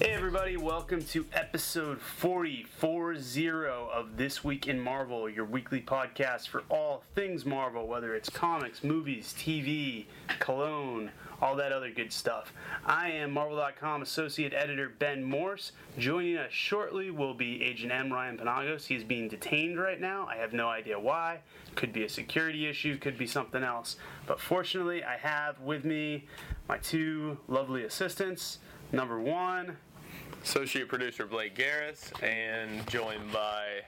Hey everybody, welcome to episode 440 of This Week in Marvel, your weekly podcast for all things Marvel, whether it's comics, movies, TV, cologne, all that other good stuff. I am Marvel.com associate editor Ben Morse. Joining us shortly will be Agent M. Ryan Panagos. He's being detained right now. I have no idea why. Could be a security issue, could be something else. But fortunately, I have with me my two lovely assistants. Number one, Associate producer Blake Garris, and joined by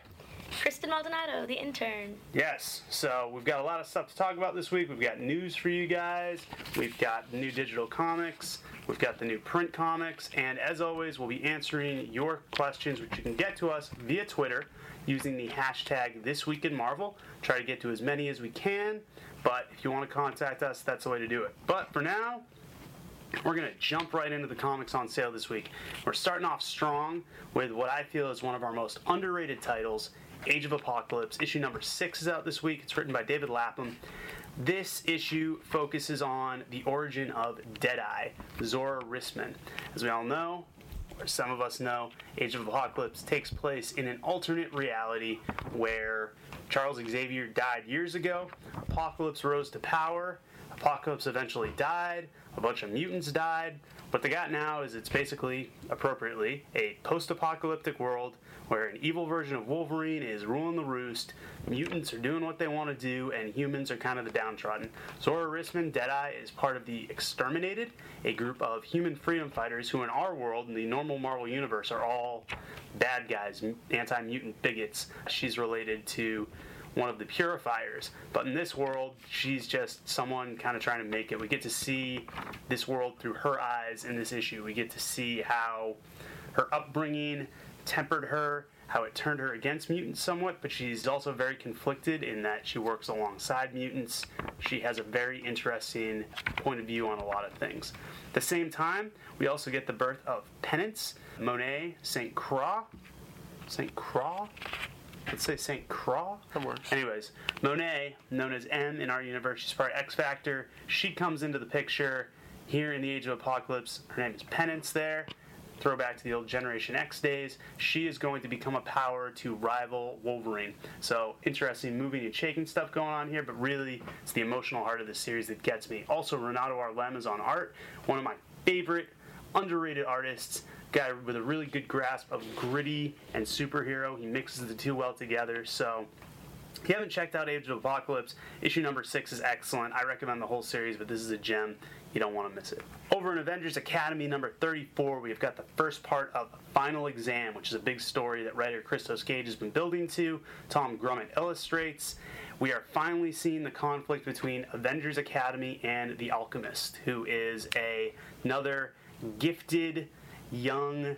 Kristen Maldonado, the intern. Yes, so we've got a lot of stuff to talk about this week. We've got news for you guys. We've got new digital comics. We've got the new print comics. And as always, we'll be answering your questions, which you can get to us via Twitter using the hashtag This Week in Marvel. Try to get to as many as we can. But if you want to contact us, that's the way to do it. But for now, we're going to jump right into the comics on sale this week. We're starting off strong with what I feel is one of our most underrated titles, Age of Apocalypse. Issue number six is out this week. It's written by David Lapham. This issue focuses on the origin of Deadeye, Zora Risman. As we all know, or some of us know, Age of Apocalypse takes place in an alternate reality where Charles Xavier died years ago, Apocalypse rose to power, Apocalypse eventually died, a bunch of mutants died. What they got now is it's basically, appropriately, a post apocalyptic world where an evil version of Wolverine is ruling the roost, mutants are doing what they want to do, and humans are kind of the downtrodden. Zora Risman, Deadeye, is part of the Exterminated, a group of human freedom fighters who, in our world, in the normal Marvel universe, are all bad guys, anti mutant bigots. She's related to one of the purifiers. But in this world, she's just someone kind of trying to make it. We get to see this world through her eyes in this issue. We get to see how her upbringing tempered her, how it turned her against mutants somewhat, but she's also very conflicted in that she works alongside mutants. She has a very interesting point of view on a lot of things. At the same time, we also get the birth of Penance, Monet, St. Croix. St. Croix? Let's say St. Croix. That works. Anyways, Monet, known as M in our universe, she's part X Factor. She comes into the picture here in the Age of Apocalypse. Her name is Penance there. Throwback to the old Generation X days. She is going to become a power to rival Wolverine. So, interesting moving and shaking stuff going on here, but really, it's the emotional heart of the series that gets me. Also, Renato Arlem is on art, one of my favorite underrated artists guy with a really good grasp of gritty and superhero. He mixes the two well together. So if you haven't checked out Age of Apocalypse, issue number six is excellent. I recommend the whole series, but this is a gem. You don't want to miss it. Over in Avengers Academy number 34, we've got the first part of Final Exam, which is a big story that writer Christos Gage has been building to. Tom Grummett illustrates. We are finally seeing the conflict between Avengers Academy and the Alchemist, who is a, another gifted young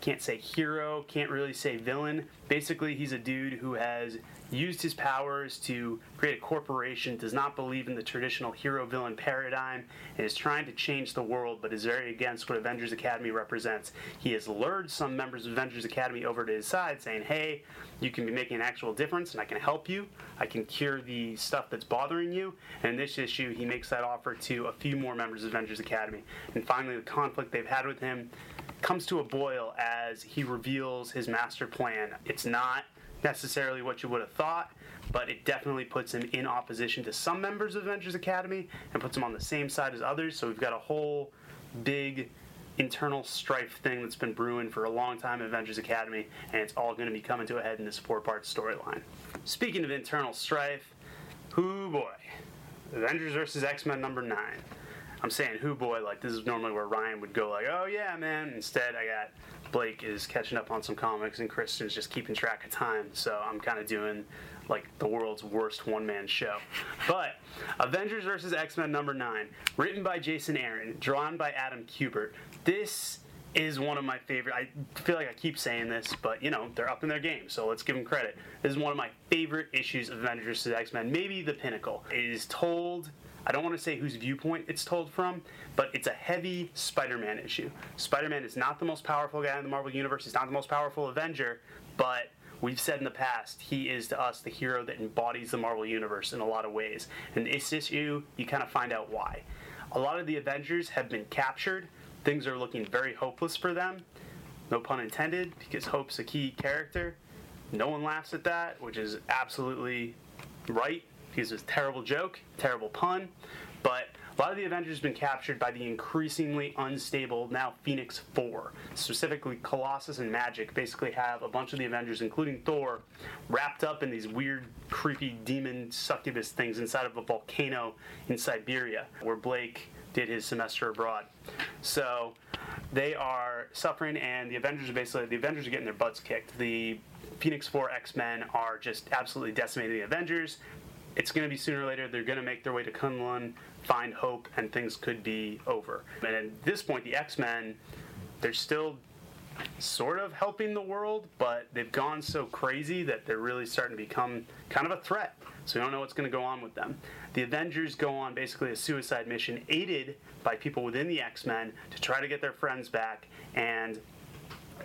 can't say hero, can't really say villain. Basically, he's a dude who has used his powers to create a corporation, does not believe in the traditional hero villain paradigm, and is trying to change the world, but is very against what Avengers Academy represents. He has lured some members of Avengers Academy over to his side, saying, Hey, you can be making an actual difference, and I can help you. I can cure the stuff that's bothering you. And in this issue, he makes that offer to a few more members of Avengers Academy. And finally, the conflict they've had with him comes to a boil as he reveals his master plan. It's not necessarily what you would have thought, but it definitely puts him in opposition to some members of Avengers Academy and puts him on the same side as others. So we've got a whole big internal strife thing that's been brewing for a long time in Avengers Academy, and it's all going to be coming to a head in this four part storyline. Speaking of internal strife, whoo boy, Avengers versus X Men number nine. I'm saying who boy, like this is normally where Ryan would go like, oh yeah, man. Instead, I got Blake is catching up on some comics and Kristen's just keeping track of time. So I'm kind of doing like the world's worst one man show. But Avengers vs. X Men number nine, written by Jason Aaron, drawn by Adam Kubert. This is one of my favorite. I feel like I keep saying this, but you know they're up in their game, so let's give them credit. This is one of my favorite issues of Avengers vs. X Men, maybe the pinnacle. It is told I don't want to say whose viewpoint it's told from, but it's a heavy Spider Man issue. Spider Man is not the most powerful guy in the Marvel Universe, he's not the most powerful Avenger, but we've said in the past, he is to us the hero that embodies the Marvel Universe in a lot of ways. And this issue, you kind of find out why. A lot of the Avengers have been captured things are looking very hopeless for them. No pun intended, because Hope's a key character. No one laughs at that, which is absolutely right, because it's a terrible joke, terrible pun. But a lot of the Avengers have been captured by the increasingly unstable now Phoenix 4. Specifically, Colossus and Magik basically have a bunch of the Avengers, including Thor, wrapped up in these weird, creepy demon succubus things inside of a volcano in Siberia, where Blake did his semester abroad. So they are suffering, and the Avengers are basically the Avengers are getting their butts kicked. The Phoenix 4 X Men are just absolutely decimating the Avengers. It's going to be sooner or later. They're going to make their way to Kunlun, find hope, and things could be over. And at this point, the X Men, they're still sort of helping the world, but they've gone so crazy that they're really starting to become kind of a threat. So we don't know what's going to go on with them. The Avengers go on basically a suicide mission, aided by people within the X Men to try to get their friends back. And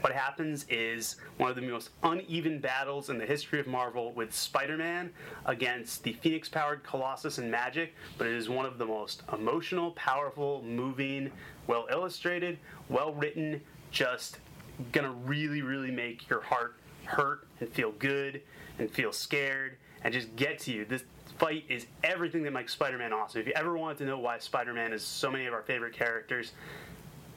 what happens is one of the most uneven battles in the history of Marvel with Spider Man against the Phoenix powered Colossus and Magik, but it is one of the most emotional, powerful, moving, well illustrated, well written, just gonna really, really make your heart hurt and feel good and feel scared and just get to you. This fight is everything that makes Spider Man awesome. If you ever wanted to know why Spider Man is so many of our favorite characters,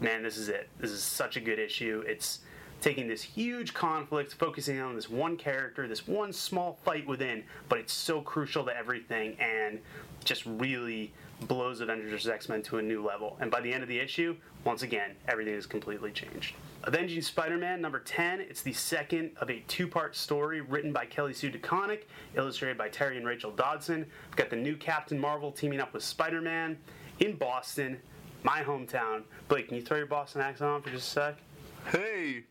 man, this is it. This is such a good issue. It's taking this huge conflict, focusing on this one character, this one small fight within, but it's so crucial to everything and just really blows Avengers. X Men to a new level. And by the end of the issue, once again, everything is completely changed. Avenging Spider Man number 10. It's the second of a two part story written by Kelly Sue DeConnick, illustrated by Terry and Rachel Dodson. We've got the new Captain Marvel teaming up with Spider Man in Boston, my hometown. Blake, can you throw your Boston accent on for just a sec? Hey!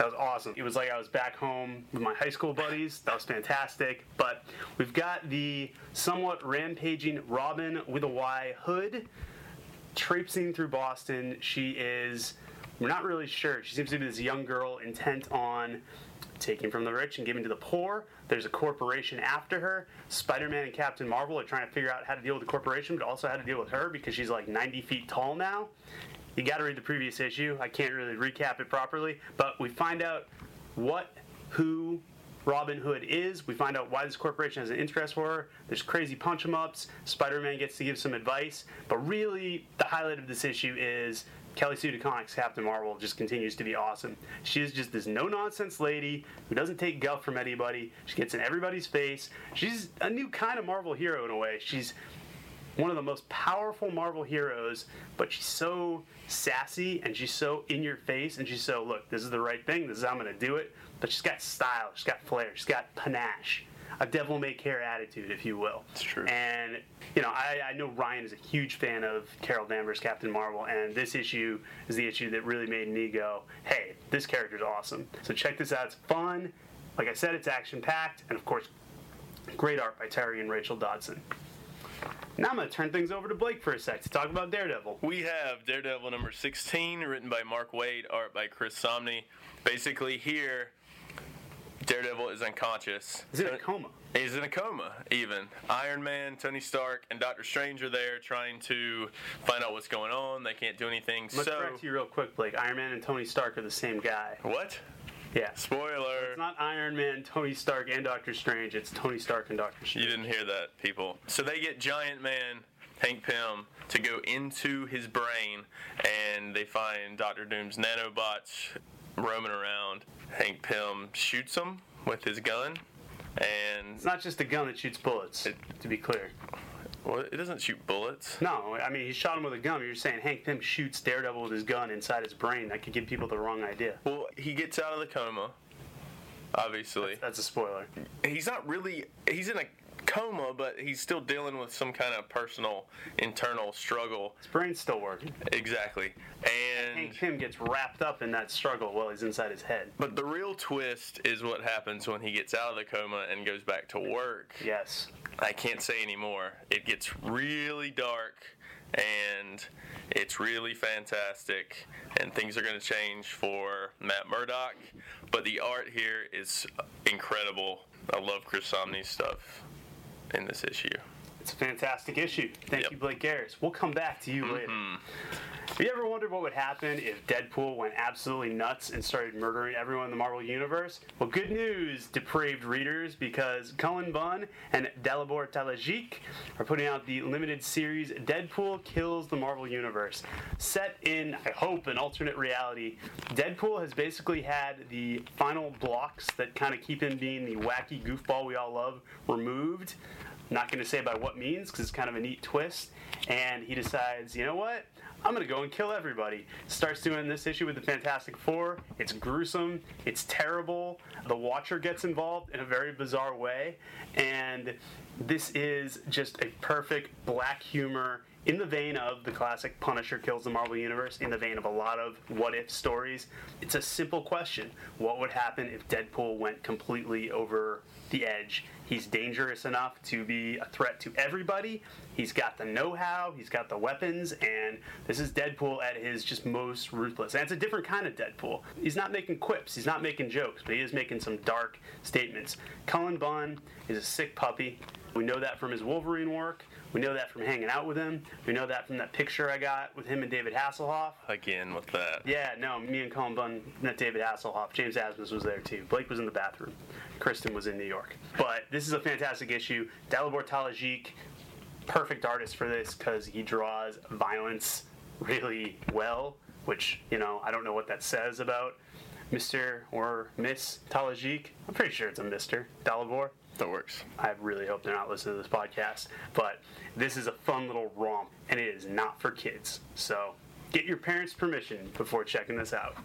That was awesome. It was like I was back home with my high school buddies. That was fantastic. But we've got the somewhat rampaging Robin with a Y hood traipsing through Boston. She is, we're not really sure. She seems to be this young girl intent on taking from the rich and giving to the poor. There's a corporation after her. Spider Man and Captain Marvel are trying to figure out how to deal with the corporation, but also how to deal with her because she's like 90 feet tall now. You got to read the previous issue. I can't really recap it properly, but we find out what, who Robin Hood is. We find out why this corporation has an interest for her. There's crazy punch 'em ups. Spider Man gets to give some advice, but really the highlight of this issue is Kelly Sue DeConnick's Captain Marvel just continues to be awesome. She is just this no nonsense lady who doesn't take guff from anybody. She gets in everybody's face. She's a new kind of Marvel hero in a way. She's one of the most powerful Marvel heroes, but she's so sassy and she's so in your face and she's so look, this is the right thing, this is how I'm gonna do it. But she's got style, she's got flair, she's got panache. A devil may care attitude, if you will. It's true. And you know, I, I know Ryan is a huge fan of Carol Danvers, Captain Marvel, and this issue is the issue that really made me go, "Hey, this character's awesome." So check this out; it's fun. Like I said, it's action packed, and of course, great art by Terry and Rachel Dodson. Now I'm going to turn things over to Blake for a sec to talk about Daredevil. We have Daredevil number 16, written by Mark Waid, art by Chris Samnee. Basically, here, Daredevil is unconscious. He's in a coma. He's in a coma, even. Iron Man, Tony Stark, and Doctor Strange are there trying to find out what's going on. They can't do anything. Let's so, correct you real quick, Blake. Iron Man and Tony Stark are the same guy. what? Yeah. Spoiler. It's not Iron Man, Tony Stark, and Doctor Strange. It's Tony Stark and Doctor Strange. You didn't hear that, people. So they get Giant Man, Hank Pym, to go into his brain, and they find Doctor Doom's nanobots roaming around. Hank Pym shoots him with his gun, and It's not just a gun that shoots bullets, to be clear. Well, it doesn't shoot bullets. No, I mean, he shot him with a gun. You're saying Hank Pym shoots Daredevil with his gun inside his brain. That could give people the wrong idea. Well, he gets out of the coma. Obviously, That's a spoiler. he's not really. He's in a coma, but he's still dealing with some kind of personal internal struggle. His brain's still working. Exactly, and Hank Pym gets wrapped up in that struggle while he's inside his head. But the real twist is what happens when he gets out of the coma and goes back to work. Yes. I can't say anymore. It gets really dark and it's really fantastic and things are going to change for Matt Murdock. But the art here is incredible. I love Chris Samnee's stuff in this issue. It's a fantastic issue. Thank Yep. you, Blake Garris. We'll come back to you later. Mm-hmm. If you ever wonder wondered what would happen if Deadpool went absolutely nuts and started murdering everyone in the Marvel Universe? Well, good news, depraved readers, because Cullen Bunn and Dalibor Talajic are putting out the limited series Deadpool Kills the Marvel Universe. Set in, I hope, an alternate reality, Deadpool has basically had the final blocks that kind of keep him being the wacky goofball we all love removed. Not going to say by what means because it's kind of a neat twist. And he decides, you know what? I'm going to go and kill everybody. Starts doing this issue with the Fantastic Four. It's gruesome. It's terrible. The Watcher gets involved in a very bizarre way. And this is just a perfect black humor in the vein of the classic Punisher kills the Marvel Universe, in the vein of a lot of what if stories. It's a simple question What would happen if Deadpool went completely over the edge? He's dangerous enough to be a threat to everybody. He's got the know how, he's got the weapons, and this is Deadpool at his just most ruthless. And it's a different kind of Deadpool. He's not making quips, he's not making jokes, but he is making some dark statements. Cullen Bunn is a sick puppy. We know that from his Wolverine work. We know that from hanging out with him. We know that from that picture I got with him and David Hasselhoff. Again with that. Yeah, no, me and Cullen Bunn met David Hasselhoff. James Asmus was there too. Blake was in the bathroom. Kristen was in New York. But this is a fantastic issue. Dalibor Talajic, perfect artist for this because he draws violence really well, which, you know, I don't know what that says about Mr. or Miss Talajic. I'm pretty sure it's a Mr. Dalibor. That works. I really hope they're not listening to this podcast. But this is a fun little romp, and it is not for kids. So get your parents' permission before checking this out.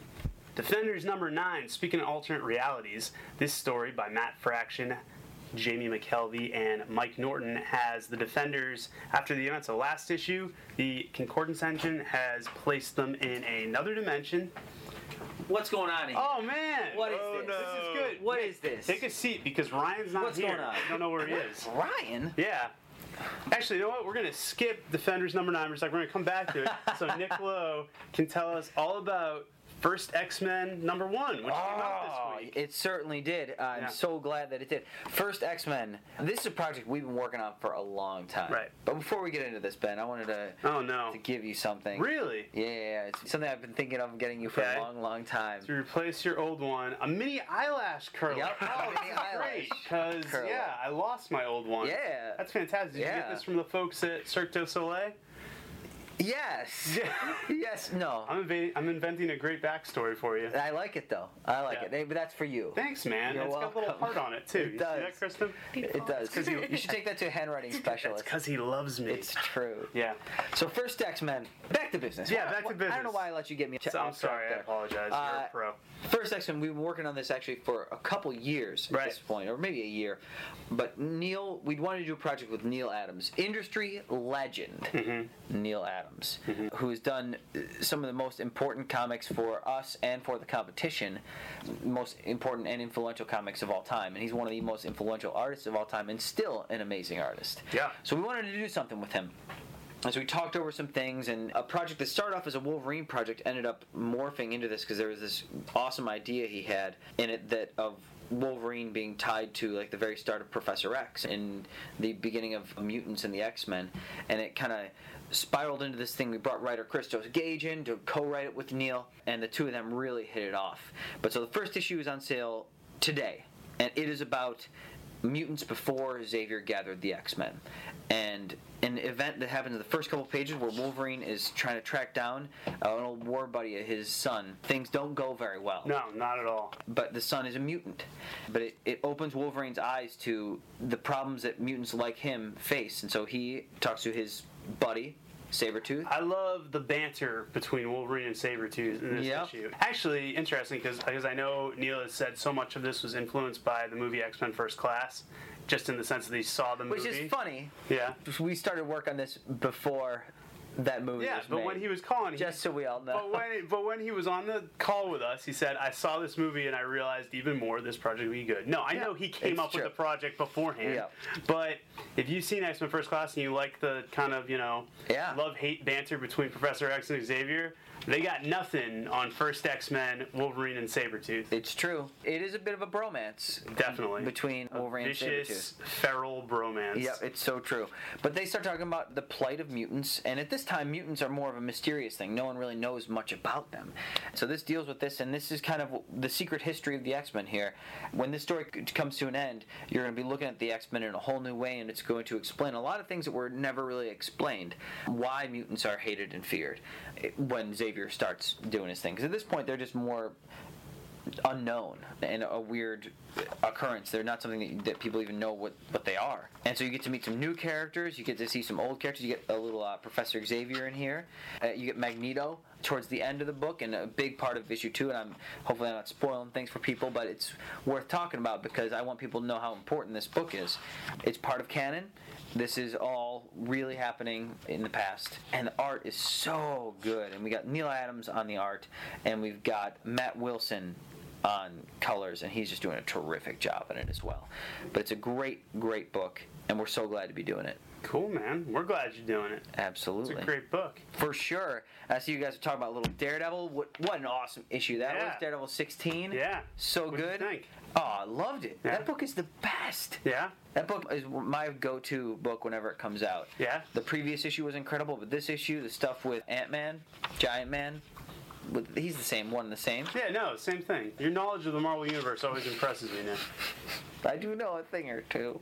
Defenders number nine. Speaking of alternate realities, this story by Matt Fraction, Jamie McKelvie, and Mike Norton has the Defenders after the events of last issue. The Concordance engine has placed them in another dimension. What's going on here? Oh man! What is Oh, this? no. This is good. What Nick, is this? Take a seat because Ryan's not What's here. going on? I don't know where he is. Ryan? Yeah. Actually, you know what? We're gonna skip Defenders number nine. We're just like we're gonna come back to it, so Nick Lowe can tell us all about first X Men number one, which came out Oh, this ah, week. it certainly did. Uh, I'm Yeah. so glad that it did. First X Men. This is a project we've been working on for a long time. Right. But before we get into this, Ben, I wanted to Oh no! to give you something. Really? Yeah, it's something I've been thinking of getting you for Okay. a long, long time. To replace your old one, a mini eyelash curler. Yep, Oh, mini eyelash great because yeah, I lost my old one. Yeah. That's fantastic. Did you get this from the folks at Cirque du Soleil? Yes. Yeah. yes. No. I'm, I'm inventing a great backstory for you. I like it though. I like Yeah. it. Hey, But that's for you. Thanks, man. You're it's got a little heart on it too. It you does. see that, Kristen? It does. 'cause you- you should take that to a handwriting specialist. because he loves me. It's true. yeah. So first X Men, back to business. Yeah, back to why- I don't know why I let you get me. So I'm sorry. I apologize. You're Uh, a pro. First X Men, we've been working on this actually for a couple years at Right. this point, or maybe a year. But Neal, we'd wanted to do a project with Neal Adams, industry legend, Mm-hmm. Neal Adams, who has done uh, some of the most important comics for us and for the competition, most important and influential comics of all time. And he's one of the most influential artists of all time, and still an amazing artist. Yeah. So we wanted to do something with him. And so we talked over some things, and a project that started off as a Wolverine project ended up morphing into this because there was this awesome idea he had in it that of Wolverine being tied to like the very start of Professor X and the beginning of mutants and the X Men, and it kind of spiraled into this thing. We brought writer Christos Gage in to co-write it with Neal, and the two of them really hit it off. But so the first issue is on sale today, and it is about mutants before Xavier gathered the X Men, and an event that happens in the first couple pages where Wolverine is trying to track down an old war buddy of his son. Things don't go very well. No, not at all. But the son is a mutant. But it, it opens Wolverine's eyes to the problems that mutants like him face, and so he talks to his buddy, Sabretooth. I love the banter between Wolverine and Sabretooth in this Yep. issue. Actually, interesting because I know Neal has said so much of this was influenced by the movie X Men First Class, just in the sense that he saw the movie. Which is funny. Yeah. We started work on this before that movie Yeah, was but made. when he was calling, he, just so we all know. but when but when he was on the call with us, he said, "I saw this movie and I realized even more this project would be good." No, I Yeah, know he came up with the project beforehand, Yeah. but if you've seen X Men First Class and you like the kind of you know Yeah. love hate banter between Professor X and Xavier, they got nothing on First X Men, Wolverine and Sabretooth. It's true. It is a bit of a bromance. Definitely. Between Wolverine and Vicious, Sabretooth. feral bromance. Yep, it's so true. But they start talking about the plight of mutants, and at this time, mutants are more of a mysterious thing. No one really knows much about them. So this deals with this, and this is kind of the secret history of the X Men here. When this story comes to an end, you're going to be looking at the X Men in a whole new way, and it's going to explain a lot of things that were never really explained. Why mutants are hated and feared eh, when Xavier starts doing his thing. Because at this point, they're just more unknown and a weird occurrence. They're not something that, that people even know what, what they are. And so you get to meet some new characters. You get to see some old characters. You get a little uh, Professor Xavier in here. Uh, you get Magneto towards the end of the book and a big part of issue two. And I'm hopefully I'm not spoiling things for people, but it's worth talking about because I want people to know how important this book is. It's part of canon. This is all really happening in the past, and the art is so good. And we got Neal Adams on the art, and we've got Matt Wilson on colors, and he's just doing a terrific job in it as well. But it's a great, great book, and we're so glad to be doing it. Cool, man. We're glad you're doing it. Absolutely. It's a great book. for sure. I see you guys are talking about little Daredevil. What, what an awesome issue that Yeah. was! Daredevil 16. Yeah. so What'd you good. Oh, I loved it. Yeah. That book is the best. Yeah. That book is my go-to book whenever it comes out. Yeah. The previous issue was incredible, but this issue, the stuff with Ant Man, Giant Man, with, he's the same, one and the same. Yeah, no, same thing. Your knowledge of the Marvel Universe always impresses me, Nick. I do know a thing or two.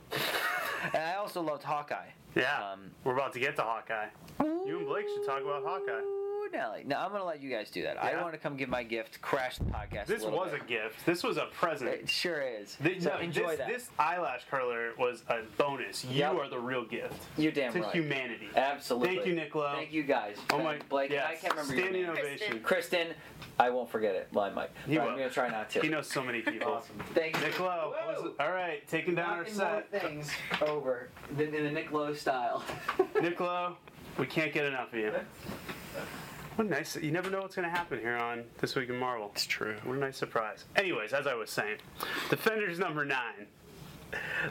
and I also loved Hawkeye. Yeah. Um, We're about to get to Hawkeye. You and Blake should talk about Hawkeye. Nelly. No, I'm gonna let you guys do that. I want to come give my gift, crash the podcast. This a was bit. a gift. This was a present. It sure is. Th- so no, enjoy this, that. This eyelash curler was a bonus. You Yep. are the real gift You're damn right. to right. humanity. Absolutely. Thank you, Nicola. Thank you guys. Oh my, Blake. yes. I can't remember your Standing name. ovation. Kristen, I won't forget it. I might. He I'm gonna try not to. He knows so many people. Awesome. Thank you. Nick Lowe. All right, taking down our set. things over in in the Nick Lowe style. Nick Lowe, we can't get enough of you. What a nice. You never know what's going to happen here on This Week in Marvel. It's true. What a nice surprise. Anyways, as I was saying, Defenders number nine.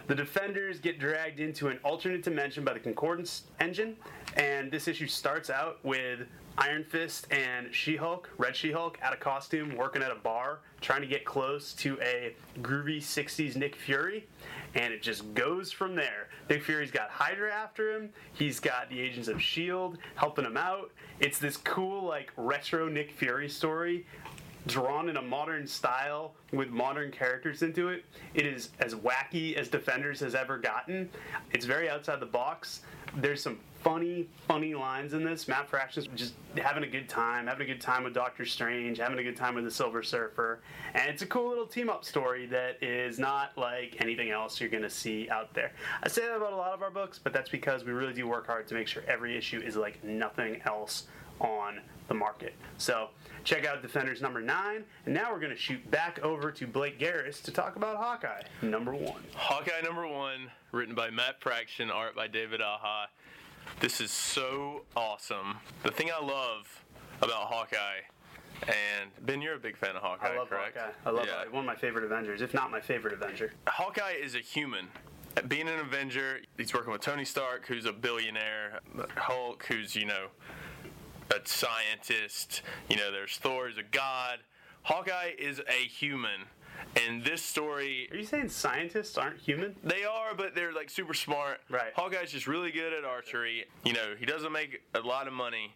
The Defenders get dragged into an alternate dimension by the Concordance engine, and this issue starts out with Iron Fist and She Hulk, Red She Hulk, out of costume, working at a bar, trying to get close to a groovy 60s Nick Fury, and it just goes from there. Nick Fury's got Hydra after him, he's got the Agents of S.H.I.E.L.D. helping him out. It's this cool, like, retro Nick Fury story drawn in a modern style with modern characters into it. It is as wacky as Defenders has ever gotten. It's very outside the box. There's some funny, funny lines in this. Matt Fraction's just having a good time, having a good time with Doctor Strange, having a good time with the Silver Surfer. And it's a cool little team up story that is not like anything else you're going to see out there. I say that about a lot of our books, but that's because we really do work hard to make sure every issue is like nothing else on the market. So check out Defenders number nine, and now we're going to shoot back over to Blake Garris to talk about Hawkeye number one. Hawkeye number one, written by Matt Fraction, art by David Aja. This is so awesome. The thing I love about Hawkeye, and Ben, you're a big fan of Hawkeye, I love correct? Hawkeye. I love yeah. it. One of my favorite Avengers, if not my favorite Avenger. Hawkeye is a human. Being an Avenger, he's working with Tony Stark, who's a billionaire, Hulk, who's, you know, a scientist, you know, there's Thor, who's a god. Hawkeye is a human. And this story Are you saying scientists aren't human? They are, but they're like super smart. Right. Hawkeye's just really good at archery. You know, he doesn't make a lot of money,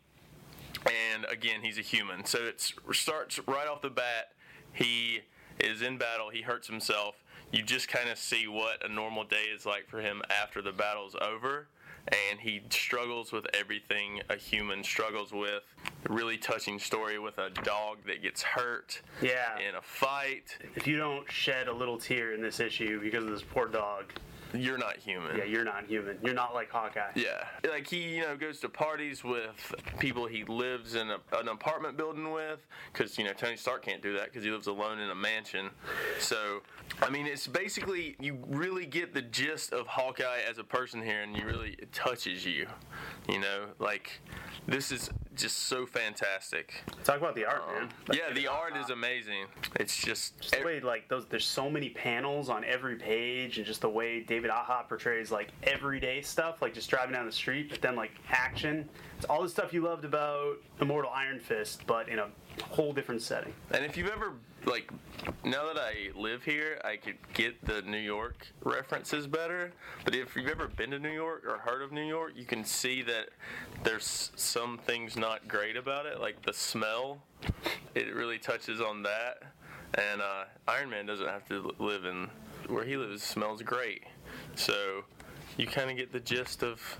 and again, he's a human. So it starts right off the bat. He is in battle. He hurts himself. You just kind of see what a normal day is like for him after the battle's over. And he struggles with everything a human struggles with. A really touching story with a dog that gets hurt Yeah. in a fight. If you don't shed a little tear in this issue because of this poor dog, You're not human. yeah, you're not human. You're not like Hawkeye. Yeah, like he, you know, goes to parties with people he lives in a, an apartment building with, because you know Tony Stark can't do that because he lives alone in a mansion. So, I mean, it's basically you really get the gist of Hawkeye as a person here, and you really it touches you. You know, like this is just so fantastic. Talk about the art, Um, man. yeah, the art is amazing. It's just, Just way like those there's so many panels on every page and just the way David Aja portrays like everyday stuff like just driving down the street but then like action It's all the stuff you loved about Immortal Iron Fist, but in a whole different setting. And if you've ever like now that I live here, I could get the New York references better. But if you've ever been to New York or heard of New York, you can see that there's some things not great about it, like the smell. It really touches on that. And uh, Iron Man doesn't have to live in where he lives. Smells great, so you kind of get the gist of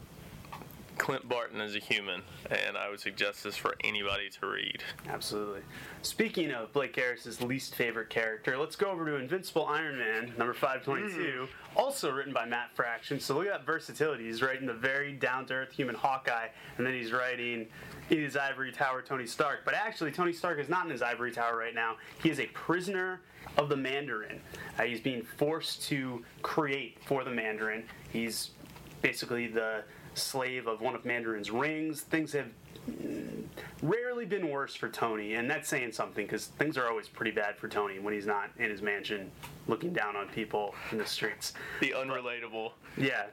Clint Barton as a human, and I would suggest this for anybody to read. Absolutely. Speaking of Blake Garris's least favorite character, let's go over to Invincible Iron Man, number 522, also written by Matt Fraction. So look at that versatility. He's writing the very down to earth human Hawkeye, and then he's writing in his ivory tower Tony Stark. But actually, Tony Stark is not in his ivory tower right now. He is a prisoner of the Mandarin. Uh, he's being forced to create for the Mandarin. He's basically the slave of one of Mandarin's rings. Things have rarely been worse for Tony, and that's saying something because things are always pretty bad for Tony when he's not in his mansion looking down on people in the streets. The unrelatable. Yeah,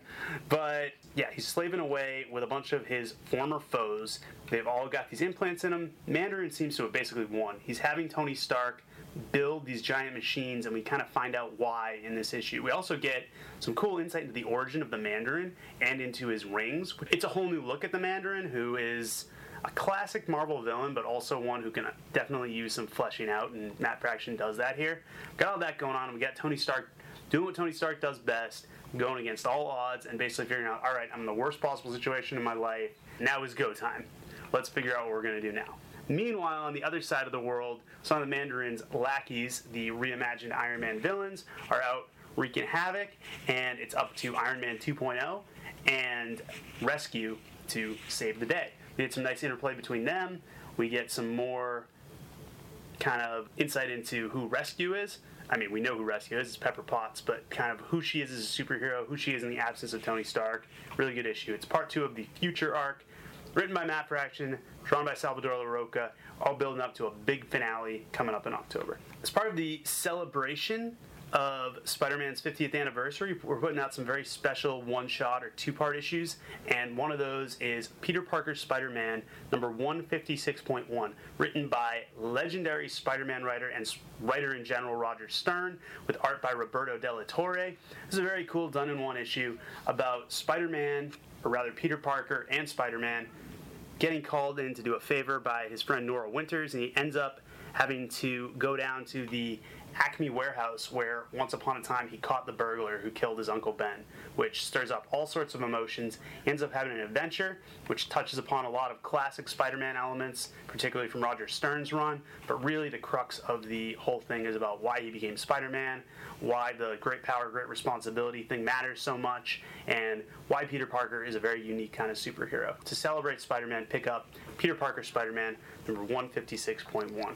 but yeah, he's slaving away with a bunch of his former foes. They've all got these implants in them. Mandarin seems to have basically won. He's having Tony Stark build these giant machines, and we kind of find out why in this issue. We also get some cool insight into the origin of the Mandarin and into his rings. It's a whole new look at the Mandarin, who is a classic Marvel villain, but also one who can definitely use some fleshing out, and Matt Fraction does that here. Got all that going on, and we got Tony Stark doing what Tony Stark does best, going against all odds, and basically figuring out, all right, I'm in the worst possible situation in my life. Now is go time. Let's figure out what we're going to do now. Meanwhile, on the other side of the world, some of the Mandarin's lackeys, the reimagined Iron Man villains, are out wreaking havoc, and it's up to Iron Man 2.0 and Rescue to save the day. We get some nice interplay between them. We get some more kind of insight into who Rescue is. I mean, we know who Rescue is, it's Pepper Potts, but kind of who she is as a superhero, who she is in the absence of Tony Stark. Really good issue. It's part two of the Future arc, written by Matt Fraction, drawn by Salvador Larroca, all building up to a big finale coming up in October. As part of the celebration of Spider Man's 50th anniversary, we're putting out some very special one shot or two part issues, and one of those is Peter Parker's Spider Man number 156.1, written by legendary Spider Man writer and writer in general Roger Stern, with art by Roberto De La Torre. This is a very cool done in one issue about Spider Man, or rather Peter Parker and Spider Man, getting called in to do a favor by his friend Nora Winters, and he ends up having to go down to the Acme warehouse where once upon a time he caught the burglar who killed his uncle Ben, which stirs up all sorts of emotions. Ends up having an adventure which touches upon a lot of classic Spider Man elements, particularly from Roger Stern's run, but really the crux of the whole thing is about why he became Spider Man, why the great power, great responsibility thing matters so much, and why Peter Parker is a very unique kind of superhero. To celebrate Spider Man, pick up Peter Parker Spider Man number 156.1.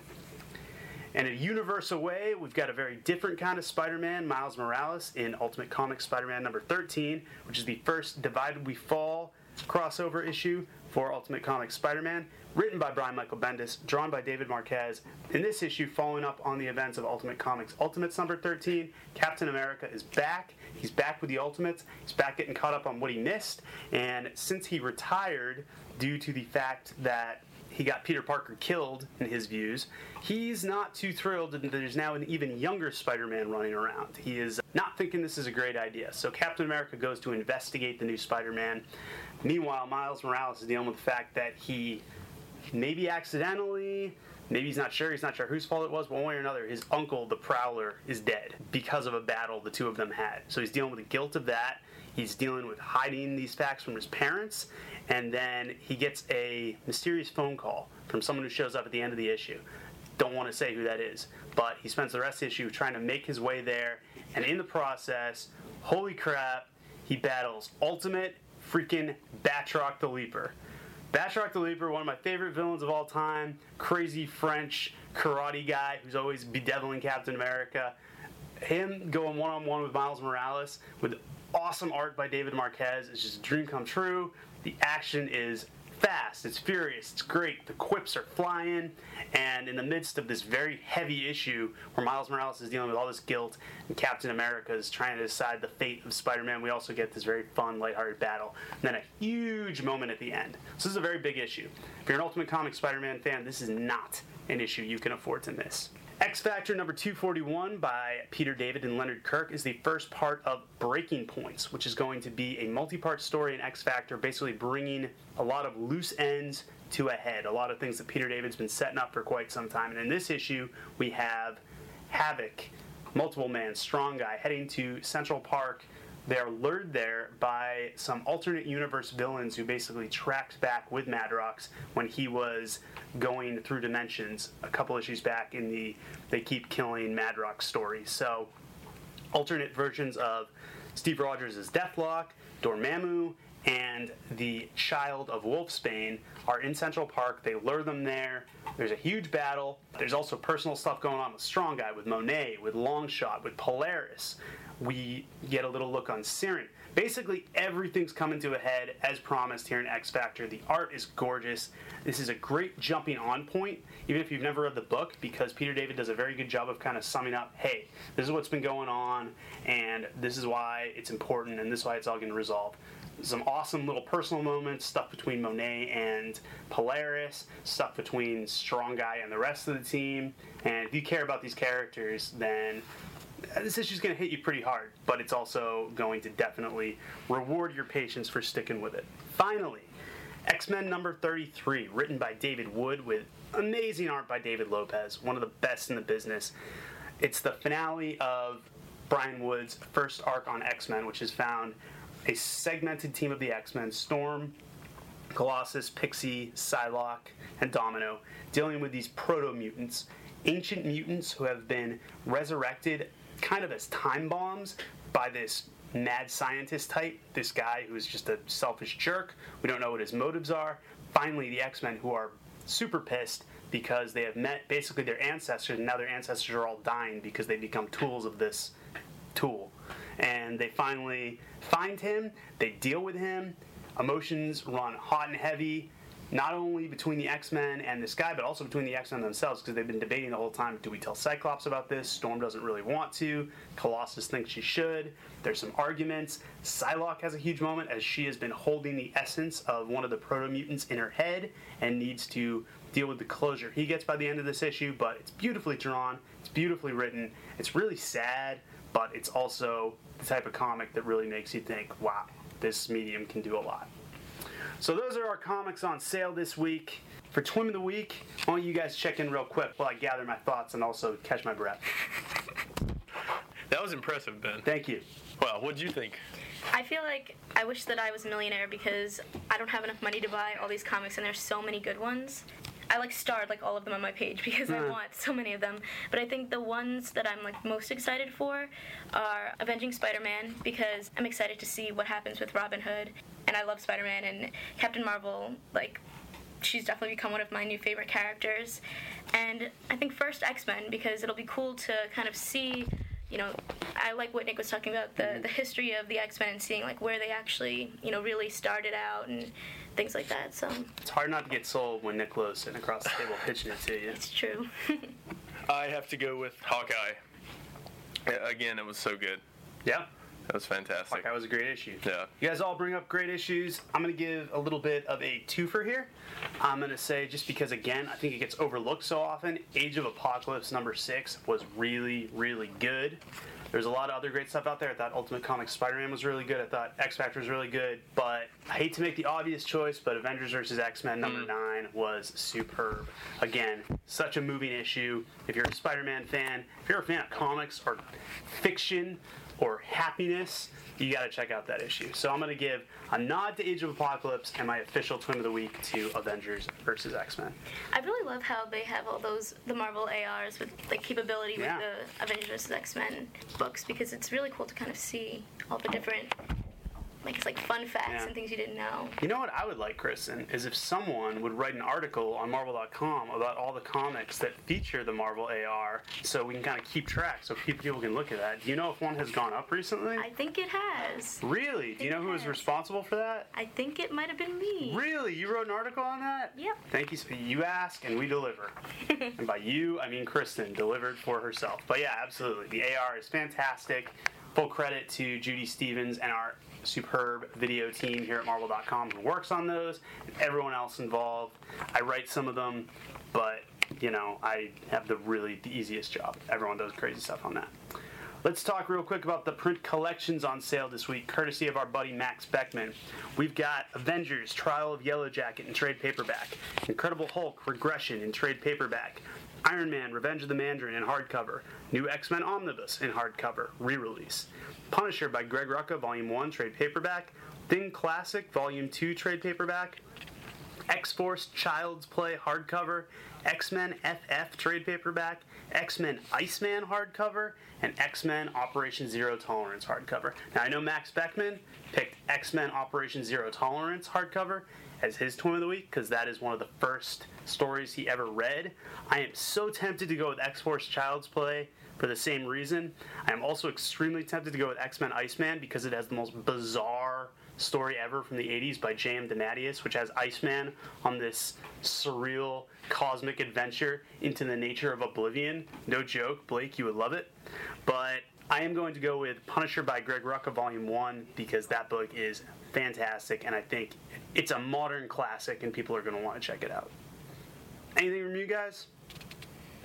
And in a universal way, we've got a very different kind of Spider-Man, Miles Morales, in Ultimate Comics Spider-Man number 13, which is the first Divided We Fall crossover issue for Ultimate Comics Spider-Man, written by Brian Michael Bendis, drawn by David Marquez. In this issue, following up on the events of Ultimate Comics Ultimates number 13, Captain America is back. He's back with the Ultimates. He's back getting caught up on what he missed. And since he retired due to the fact that he got Peter Parker killed, in his views. He's not too thrilled that there's now an even younger Spider Man running around. He is not thinking this is a great idea. So Captain America goes to investigate the new Spider Man. Meanwhile, Miles Morales is dealing with the fact that he maybe accidentally, maybe he's not sure, he's not sure whose fault it was, but one way or another, his uncle, the Prowler, is dead because of a battle the two of them had. So he's dealing with the guilt of that. He's dealing with hiding these facts from his parents, and then he gets a mysterious phone call from someone who shows up at the end of the issue. Don't want to say who that is, but he spends the rest of the issue trying to make his way there, and in the process, holy crap, he battles Ultimate freaking Batroc the Leaper. Batroc the Leaper, one of my favorite villains of all time, crazy French karate guy who's always bedeviling Captain America. Him going one on one with Miles Morales with awesome art by David Marquez is just a dream come true. The action is fast, it's furious, it's great. The quips are flying, and in the midst of this very heavy issue where Miles Morales is dealing with all this guilt and Captain America is trying to decide the fate of Spider-Man, we also get this very fun, lighthearted battle, and then a huge moment at the end. So this is a very big issue. If you're an Ultimate Comics Spider-Man fan, this is not an issue you can afford to miss. X Factor number 241 by Peter David and Leonard Kirk is the first part of Breaking Points, which is going to be a multi part story in X Factor, basically bringing a lot of loose ends to a head. A lot of things that Peter David's been setting up for quite some time. And in this issue, we have Havoc, Multiple Man, Strong Guy, heading to Central Park they are lured there by some alternate universe villains who basically tracked back with Madrox when he was going through dimensions a couple issues back in the They Keep Killing Madrox story. So, alternate versions of Steve Rogers as Deathlok, Dormammu, and the child of Wolfsbane are in Central Park. They lure them there. There's a huge battle. There's also personal stuff going on with Strong Guy, with Monet, with Longshot, with Polaris we get a little look on Siren. Basically, everything's coming to a head as promised here in X Factor. The art is gorgeous. This is a great jumping on point, even if you've never read the book, because Peter David does a very good job of kind of summing up hey, this is what's been going on, and this is why it's important, and this is why it's all going to resolve some awesome little personal moments, stuff between Monet and Polaris, stuff between Strong Guy and the rest of the team. And if you care about these characters, then this issue's going to hit you pretty hard, but it's also going to definitely reward your patience for sticking with it. Finally, X Men number 33, written by David Wood with amazing art by David Lopez, one of the best in the business. It's the finale of Brian Wood's first arc on X Men, which is found a segmented team of the X Men Storm, Colossus, Pixie, Psylocke, and Domino dealing with these proto mutants, ancient mutants who have been resurrected kind of as time bombs by this mad scientist type, this guy who's just a selfish jerk. We don't know what his motives are. Finally, the X Men, who are super pissed because they have met basically their ancestors, and now their ancestors are all dying because they become tools of this tool. And they finally find him, they deal with him, emotions run hot and heavy not only between the X Men and this guy, but also between the X Men themselves, because they've been debating the whole time do we tell Cyclops about this? Storm doesn't really want to. Colossus thinks she should. There's some arguments. Psylocke has a huge moment as she has been holding the essence of one of the proto mutants in her head and needs to deal with the closure he gets by the end of this issue, but it's beautifully drawn, it's beautifully written, it's really sad, but it's also the type of comic that really makes you think, wow, this medium can do a lot. So those are our comics on sale this week. For Twim of the Week, why don't you guys to check in real quick while I gather my thoughts and also catch my breath. That was impressive, Ben. Thank you. Wow, what'd you think? I feel like I wish that I was a millionaire because I don't have enough money to buy all these comics, and there's so many good ones. I like starred like all of them on my page because I Hmm. want so many of them. But I think the ones that I'm like most excited for are Avenging Spider-Man because I'm excited to see what happens with Robin Hood, and I love Spider-Man and Captain Marvel. Like, she's definitely become one of my new favorite characters. And I think first X-Men because it'll be cool to kind of see. You know, I like what Nick was talking about the the history of the X Men and seeing like where they actually you know really started out and things like that. So It's hard not to get sold when Nick Lowe's sitting across the table pitching it to you. it's true. I have to go with Hawkeye. Again, it was so good. Yeah, That was fantastic. that was a great issue. Yeah. You guys all bring up great issues. I'm going to give a little bit of a twofer here. I'm going to say, just because, again, I think it gets overlooked so often, Age of Apocalypse number six was really, really good. There's a lot of other great stuff out there. I thought Ultimate Comics Spider-Man was really good. I thought X Factor was really good. But I hate to make the obvious choice, but Avengers vs. X-Men number mm. nine was superb. Again, such a moving issue. If you're a Spider-Man fan, if you're a fan of comics or fiction or happiness, you got to check out that issue. So I'm going to give a nod to Age of Apocalypse and my official Twim of the Week to Avengers vs. X-Men. I really love how they have all those the Marvel ARs with like capability Yeah. with the Avengers vs X Men books because it's really cool to kind of see all the different like it's like fun facts Yeah. and things you didn't know. You know what I would like, Kristen, is if someone would write an article on Marvel.com about all the comics that feature the Marvel AR, so we can kind of keep track, so people can look at that. Do you know if one has gone up recently? I think it has. really? Do you know who was responsible for that? I think it might have been me. Really? You wrote an article on that? Yep. Thank you. You ask and we deliver. and by you, I mean Kristen delivered for herself. But yeah, absolutely. The AR is fantastic. Full credit to Judy Stevens and our superb video team here at Marvel.com who works on those, and everyone else involved. I write some of them, but you know, I have the really the easiest job. Everyone does crazy stuff on that. Let's talk real quick about the print collections on sale this week, courtesy of our buddy Max Beckman. We've got Avengers Trial of Yellow Jacket in trade paperback, Incredible Hulk Regression in trade paperback, Iron Man Revenge of the Mandarin in hardcover, New X Men Omnibus in hardcover, re release, Punisher by Greg Rucka, Volume 1, trade paperback, Thing Classic, Volume 2, trade paperback, X Force Child's Play hardcover, X Men FF trade paperback, X Men Iceman hardcover, and X Men Operation Zero Tolerance hardcover. Now I know Max Beckman picked X Men Operation Zero Tolerance hardcover as his toy of the week because that is one of the first stories he ever read. I am so tempted to go with X Force Child's Play for the same reason. I am also extremely tempted to go with X Men Iceman because it has the most bizarre story ever from the 80s by J.M. DeMatteis, which has Iceman on this surreal cosmic adventure into the nature of oblivion. No joke, Blake, you would love it. But I am going to go with Punisher by Greg Rucka, Volume 1, because that book is fantastic, and I think it's a modern classic, and people are going to want to check it out. Anything from you guys?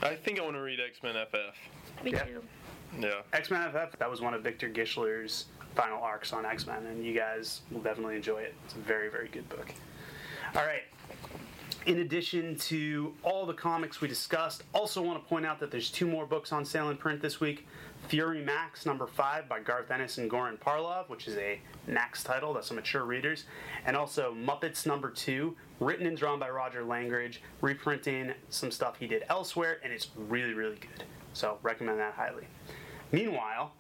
I think I want to read X Men FF. Me Yeah. too. Yeah. X Men FF, that was one of Victor Gischler's final arcs on X Men, and you guys will definitely enjoy it. It's a very, very good book. All right. In addition to all the comics we discussed, also want to point out that there's two more books on sale in print this week. Fury Max number five by Garth Ennis and Goran Parlov, which is a Max title that's some mature readers, and also Muppets number two, written and drawn by Roger Langridge, reprinting some stuff he did elsewhere, and it's really, really good. So recommend that highly. Meanwhile,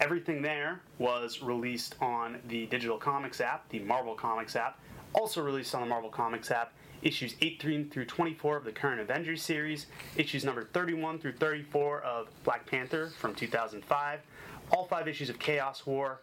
everything there was released on the digital comics app, the Marvel Comics app, also released on the Marvel Comics app. Issues 18 through 24 of the current Avengers series, issues number 31 through 34 of Black Panther from 2005, all five issues of Chaos War,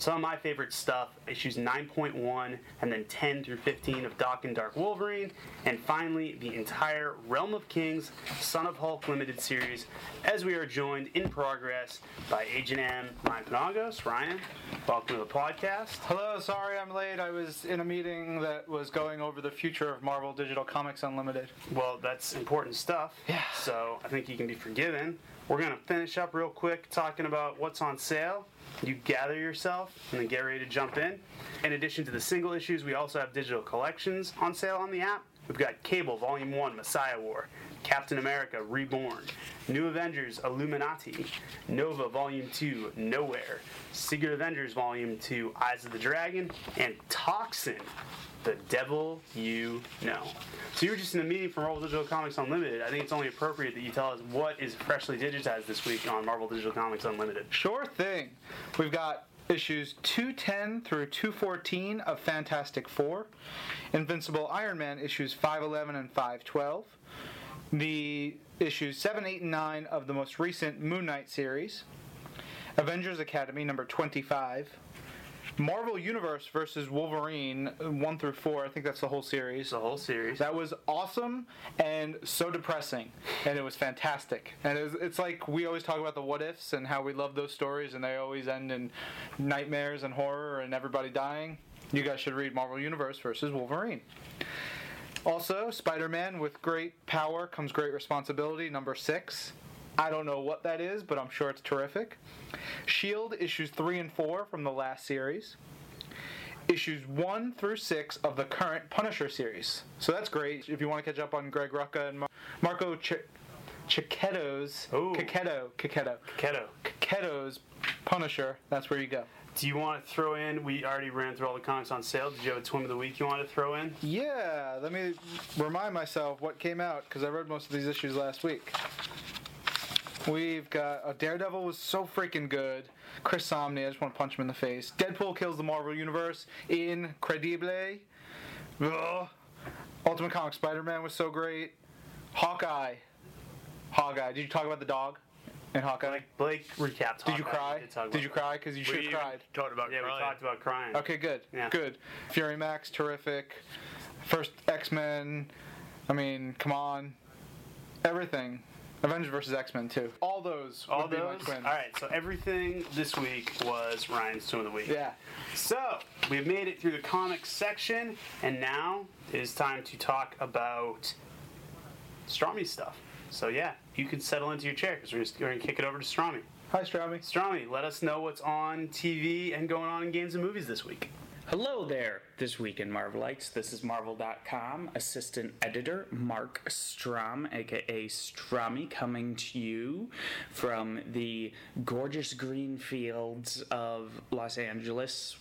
some of my favorite stuff, issues 9.1 and then 10 through 15 of Daken Dark Wolverine, and finally the entire Realm of Kings Son of Hulk limited series, as we are joined in progress by Agent M, Ryan Penagos. Ryan, welcome to the podcast. Hello, sorry I'm late. I was in a meeting that was going over the future of Marvel Digital Comics Unlimited. Well, that's important stuff. Yeah. So I think you can be forgiven. We're going to finish up real quick talking about what's on sale. You gather yourself and then get ready to jump in. In addition to the single issues, we also have digital collections on sale on the app. We've got Cable Volume 1 Messiah War, Captain America Reborn, New Avengers Illuminati, Nova Volume 2 Nowhere, Secret Avengers Volume 2 Eyes of the Dragon, and Toxin the devil you know. So you were just in a meeting for Marvel Digital Comics Unlimited. I think it's only appropriate that you tell us what is freshly digitized this week on Marvel Digital Comics Unlimited. Sure thing. We've got issues 210 through 214 of Fantastic Four, Invincible Iron Man issues 511 and 512, the issues 7, 8, and 9 of the most recent Moon Knight series, Avengers Academy number 25, Marvel Universe versus Wolverine 1 through 4, I think that's the whole series. The whole series. That was awesome and so depressing, and it was fantastic. And it was, it's like we always talk about the what ifs and how we love those stories, and they always end in nightmares and horror and everybody dying. You guys should read Marvel Universe versus Wolverine. Also, Spider Man with great power comes great responsibility, number six. I don't know what that is, but I'm sure it's terrific. Shield issues 3 and 4 from the last series issues 1 through 6 of the current Punisher series. So that's great. If you want to catch up on Greg Rucka and Mar- Marco Ch- Checchetto's Ooh. Keto. Checchetto's Punisher, that's where you go. Do you want to throw in? We already ran through all the comics on sale. Did you have a Twim of the week you want to throw in? Yeah, let me remind myself what came out because I read most of these issues last week. We've got uh, Daredevil was so freaking good. Chris Samnee, I just want to punch him in the face. Deadpool kills the Marvel Universe. Incredible. Ugh. Ultimate Comic Spider-Man was so great. Hawkeye. Hawkeye. Did you talk about the dog in Hawkeye? Blake recapped. Did you cry? We did talk Did you cry? Because you should We have even cried. talked about Yeah, we talked about crying. Okay, good. Yeah. Good. Fury Max, terrific. First X Men. I mean, come on. Everything. Avengers versus X Men too. All those. All would be my those. All right. So everything this week was Ryan's Twim of the Week. Yeah. So we've made it through the comics section, and now it is time to talk about Strami stuff. So yeah, you can settle into your chair because we're, just- gonna kick it over to Strami. Hi, Strami. Strami, let us know what's on TV and going on in games and movies this week. Hello there. This week in Marvelites, this is Marvel.com assistant editor Marc Strom, aka Strami, coming to you from the gorgeous green fields of Los Angeles.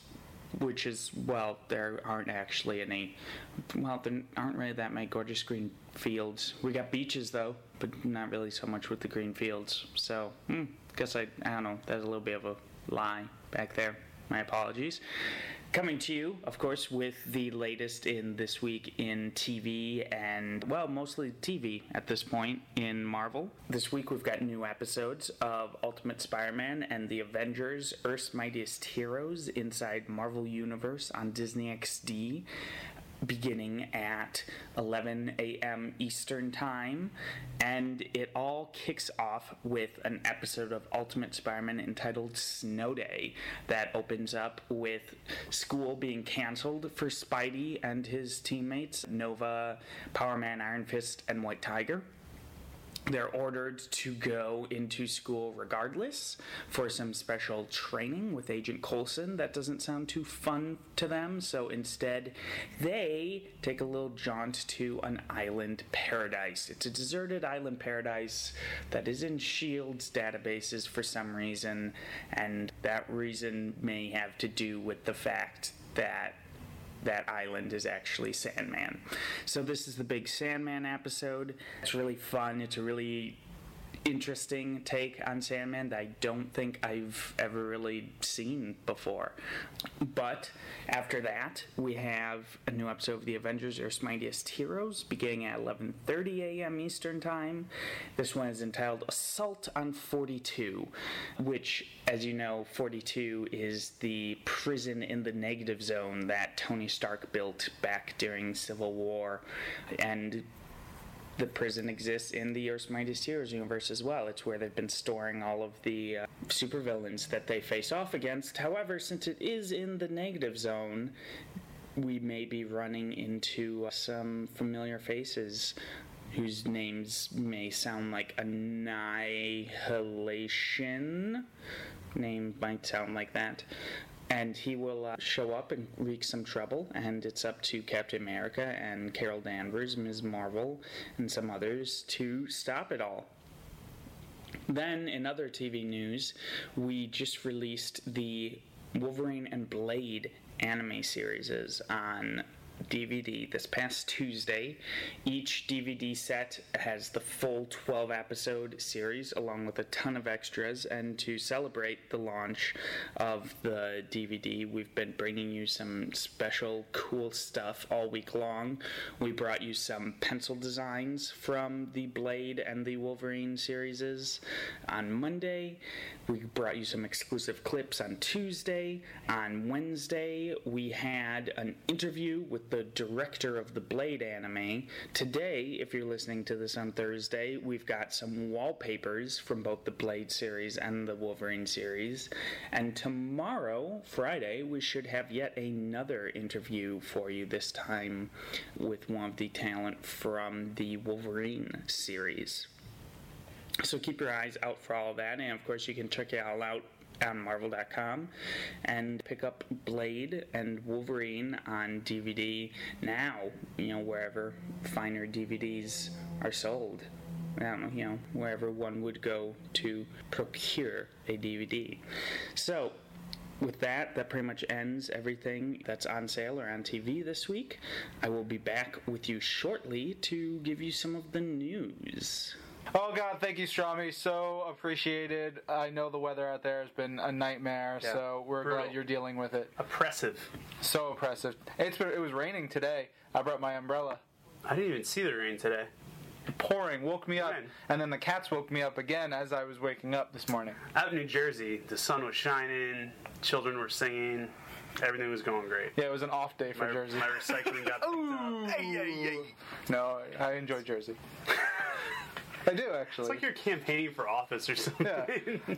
Which is, well, there aren't actually any, well, there aren't really that many gorgeous green fields. We got beaches though, but not really so much with the green fields. So, hmm, guess I, I don't know, that's a little bit of a lie back there. My apologies. Coming to you, of course, with the latest in this week in TV and, well, mostly TV at this point in Marvel. This week we've got new episodes of Ultimate Spider Man and the Avengers Earth's Mightiest Heroes inside Marvel Universe on Disney XD beginning at 11 a.m. Eastern Time, and it all kicks off with an episode of Ultimate Spider Man entitled Snow Day that opens up with school being canceled for Spidey and his teammates Nova, Power Man, Iron Fist, and White Tiger they're ordered to go into school regardless for some special training with Agent Coulson. That doesn't sound too fun to them, so instead, they take a little jaunt to an island paradise. It's a deserted island paradise that is in S.H.I.E.L.D.'s databases for some reason, and that reason may have to do with the fact that that island is actually Sandman. So this is the big Sandman episode. It's really fun. It's a really interesting take on Sandman that I don't think I've ever really seen before. But after that, we have a new episode of The Avengers Earth's Mightiest Heroes beginning at 11:30 a.m. Eastern Time. This one is entitled Assault on 42, which as you know, 42 is the prison in the negative zone that Tony Stark built back during Civil War and the prison exists in the Earth's Mightiest Heroes universe as well. It's where they've been storing all of the uh, supervillains that they face off against. However, since it is in the negative zone, we may be running into uh, some familiar faces whose names may sound like Annihilation. Name might sound like that and he will uh, show up and wreak some trouble. And it's up to Captain America and Carol Danvers, Ms. Marvel, and some others to stop it all. Then, in other TV news, we just released the Wolverine and Blade anime series on DVD this past Tuesday. Each DVD set has the full 12 episode series along with a ton of extras. And to celebrate the launch of the DVD, we've been bringing you some special cool stuff all week long. We brought you some pencil designs from the Blade and the Wolverine series on Monday. We brought you some exclusive clips on Tuesday. On Wednesday, we had an interview with the director of the Blade anime. Today, if you're listening to this on Thursday, we've got some wallpapers from both the Blade series and the Wolverine series. And tomorrow, Friday, we should have yet another interview for you, this time with one of the talent from the Wolverine series. So keep your eyes out for all that, and of course, you can check it all out on Marvel.com and pick up Blade and Wolverine on DVD now, you know, wherever finer DVDs are sold. I don't know, you know, wherever one would go to procure a DVD. So, with that, that pretty much ends everything that's on sale or on TV this week. I will be back with you shortly to give you some of the news. Oh God, thank you, Strami. So appreciated. I know the weather out there has been a nightmare, Yeah. so we're Brutal. glad you're dealing with it. Oppressive. So oppressive. It's been, it was raining today. I brought my umbrella. I didn't even see the rain today. Pouring woke me up, and then the cats woke me up again as I was waking up this morning. Out in New Jersey, the sun was shining, children were singing, everything was going great. Yeah, it was an off day for My, Jersey. my recycling got picked up. No, I enjoy Jersey. I do actually. It's like you're campaigning for office or something. yeah.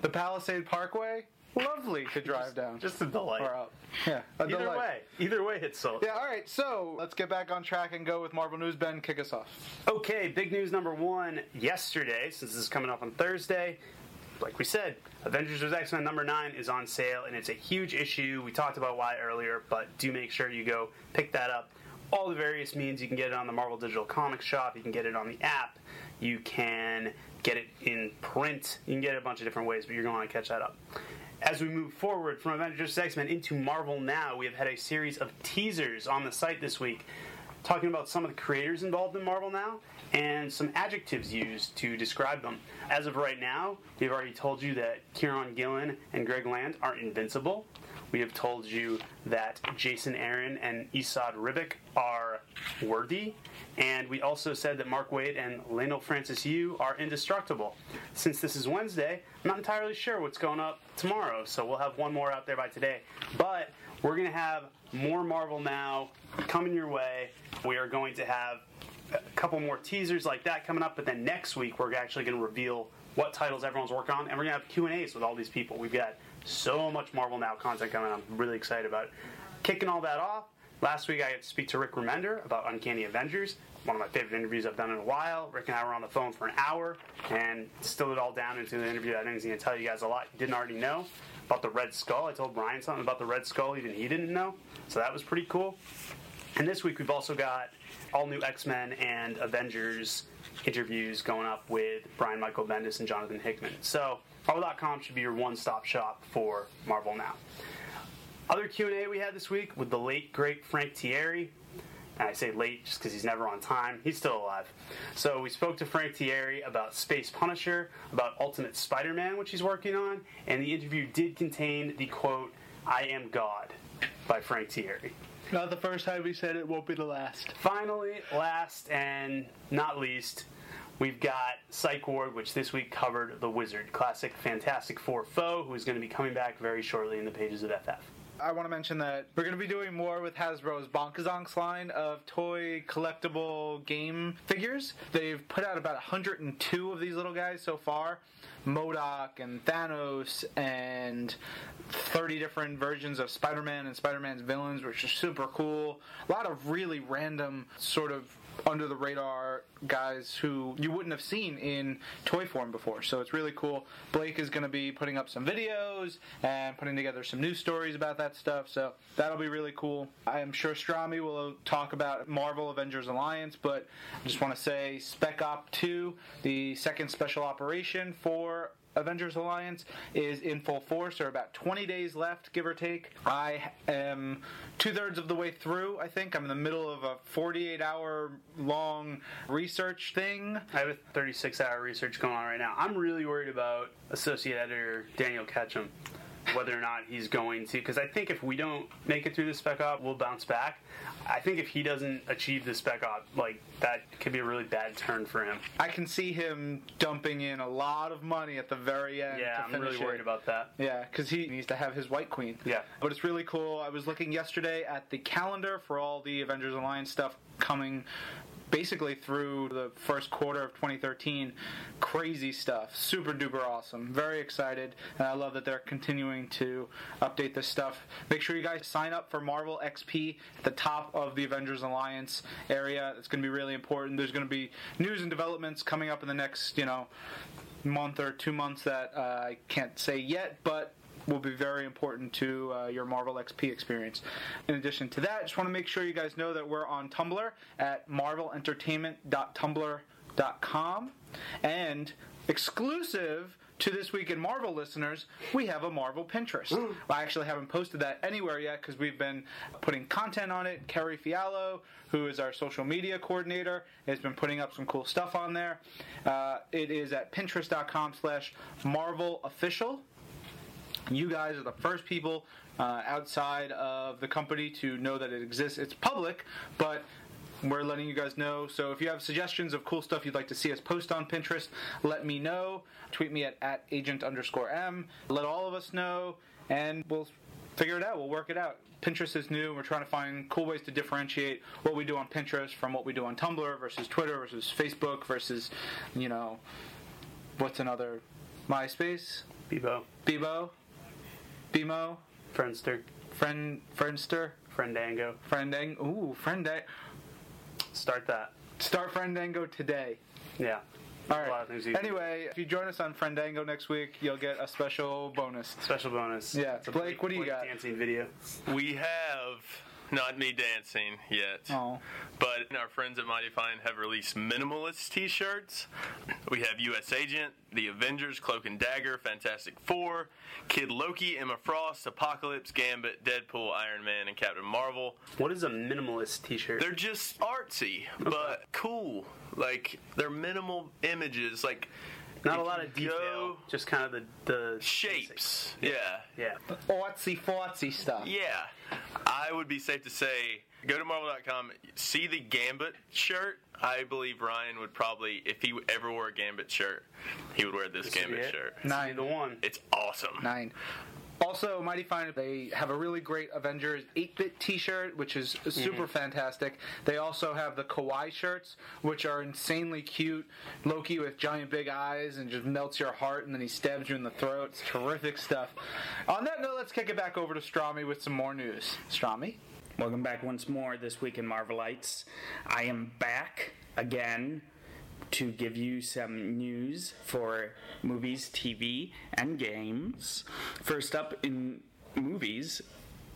the Palisade Parkway, lovely to drive down Just a delight. or up. Yeah, Either delight. way, either way, it's sold. Yeah, all right. So let's get back on track and go with Marvel News. Ben, kick us off. Okay, big news number one yesterday, since this is coming up on Thursday. Like we said, Avengers vs. X Men number nine is on sale, and it's a huge issue. We talked about why earlier, but do make sure you go pick that up. All the various means you can get it on the Marvel Digital Comics shop, you can get it on the app, you can get it in print, you can get it a bunch of different ways, but you're going to want to catch that up. As we move forward from Avengers X Men into Marvel Now, we have had a series of teasers on the site this week talking about some of the creators involved in Marvel Now and some adjectives used to describe them. As of right now, we've already told you that Kieron Gillen and Greg Land are invincible. We have told you that Jason Aaron and Esad Ribic are worthy. And we also said that Mark Waid and Leinil Francis Yu are indestructible. Since this is Wednesday, I'm not entirely sure what's going up tomorrow, so we'll have one more out there by today. But we're going to have more Marvel Now coming your way. We are going to have a couple more teasers like that coming up, but then next week we're actually going to reveal what titles everyone's working on, and we're going to have Q and A's with all these people. We've got so much Marvel Now content coming. I'm really excited about it. Kicking all that off, last week I got to speak to Rick Remender about Uncanny Avengers. One of my favorite interviews I've done in a while. Rick and I were on the phone for an hour and distilled it all down into the interview. I think he's going to tell you guys a lot you didn't already know about the Red Skull. I told Brian something about the Red Skull even he didn't know, so that was pretty cool. And this week we've also got all new X Men and Avengers interviews going up with Brian Michael Bendis and Jonathan Hickman. So Marvel.com should be your one-stop shop for Marvel now. Other Q&A we had this week with the late great Frank Tieri. And I say late just because he's never on time. He's still alive. So we spoke to Frank Tieri about Space Punisher, about Ultimate Spider-Man, which he's working on, and the interview did contain the quote, "I am God" by Frank Tieri. Not the first time we said it, won't be the last. Finally, last and not least, we've got Psych Ward, which this week covered the Wizard, classic Fantastic Four foe, who is going to be coming back very shortly in the pages of FF. I want to mention that we're going to be doing more with Hasbro's Bonkazonks line of toy collectible game figures. They've put out about 102 of these little guys so far. MODOK and Thanos and 30 different versions of Spider-Man and Spider-Man's villains, which are super cool. A lot of really random sort of under the radar guys who you wouldn't have seen in toy form before. So it's really cool. Blake is going to be putting up some videos and putting together some news stories about that stuff. So that'll be really cool. I am sure Strami will talk about Marvel Avengers Alliance, but I just want to say Spec Op 2, the second special operation for Avengers Alliance is in full force. There are about 20 days left, give or take. I am two thirds of the way through, I think. I'm in the middle of a 48 hour long research thing. I have a 36 hour research going on right now. I'm really worried about Associate Editor Daniel Ketchum, whether or not he's going to, because I think if we don't make it through the spec op, we'll bounce back. I think if he doesn't achieve the spec op, like, that could be a really bad turn for him. I can see him dumping in a lot of money at the very end. Yeah, I'm really it. worried about that. Yeah, because he needs to have his White Queen. Yeah. But it's really cool. I was looking yesterday at the calendar for all the Avengers Alliance stuff coming basically through the first quarter of 2013. Crazy stuff. Super duper awesome. Very excited. And I love that they're continuing to update this stuff. Make sure you guys sign up for Marvel XP at the top of the Avengers Alliance area. It's going to be really important. There's going to be news and developments coming up in the next, you know, month or two months that uh, I can't say yet, but will be very important to uh, your Marvel XP experience. In addition to that, I just want to make sure you guys know that we're on Tumblr at marvelentertainment.tumblr.com and exclusive to this week in Marvel listeners, we have a Marvel Pinterest. I actually haven't posted that anywhere yet because we've been putting content on it. Kerry Fiallo, who is our social media coordinator, has been putting up some cool stuff on there. Uh, it is at pinterest.com slash Marvel Official. You guys are the first people uh, outside of the company to know that it exists. It's public, but we're letting you guys know. So if you have suggestions of cool stuff you'd like to see us post on Pinterest, let me know. Tweet me at, at agent underscore M. Let all of us know, and we'll figure it out. We'll work it out. Pinterest is new. We're trying to find cool ways to differentiate what we do on Pinterest from what we do on Tumblr versus Twitter versus Facebook versus, you know, what's another MySpace, Bebo, Bebo, Bemo, Friendster, Friend, Friendster, Friendango. Friendang. Ooh, Friendang. Start that. Start Friendango today. Yeah. All A lot right. of things you can do. Anyway, if you join us on Friendango next week, you'll get a special bonus. Special bonus. Yeah. It's a Blake, what do you Blake got? Dancing video. We have not me dancing yet, Oh. but our friends at Mighty Fine have released minimalist T-shirts. We have U.S. Agent, The Avengers, Cloak and Dagger, Fantastic Four, Kid Loki, Emma Frost, Apocalypse, Gambit, Deadpool, Iron Man, and Captain Marvel. What is a minimalist T-shirt? They're just artsy, but cool. Like they're minimal images, like Not a lot of detail. go- Just kind of the the shapes. Yeah. Yeah. Artsy fartsy stuff. Yeah, I would be safe to say go to Marvel.com, see the Gambit shirt. I believe Ryan would probably, if he ever wore a Gambit shirt, he would wear this, This Gambit shirt. Nine. The one. It's awesome. Nine. Also, Mighty Fine, they have a really great Avengers 8 bit t shirt, which is mm-hmm. super fantastic. They also have the Kawaii shirts, which are insanely cute. Loki with giant big eyes and just melts your heart, and then he stabs you in the throat. It's terrific stuff. On that note, let's kick it back over to Strami with some more news. Strami? Welcome back once more this week in Marvelites. I am back again to give you some news for movies, TV, and games. First up in movies,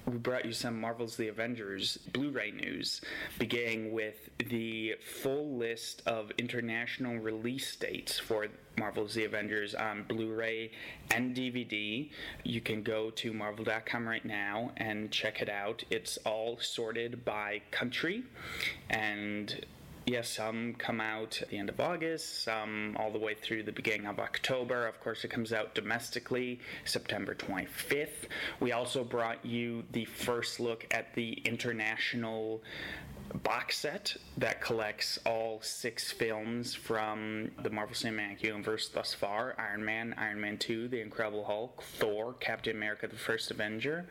we brought you some Marvel's The Avengers Blu ray news, beginning with the full list of international release dates for Marvel's The Avengers on Blu ray and DVD. You can go to marvel.com right now and check it out. It's all sorted by country and Yes, some come out at the end of August, some all the way through the beginning of October. Of course, it comes out domestically September 25th. We also brought you the first look at the international box set that collects all six films from the Marvel Cinematic Universe thus far Iron Man, Iron Man 2, The Incredible Hulk, Thor, Captain America the First Avenger,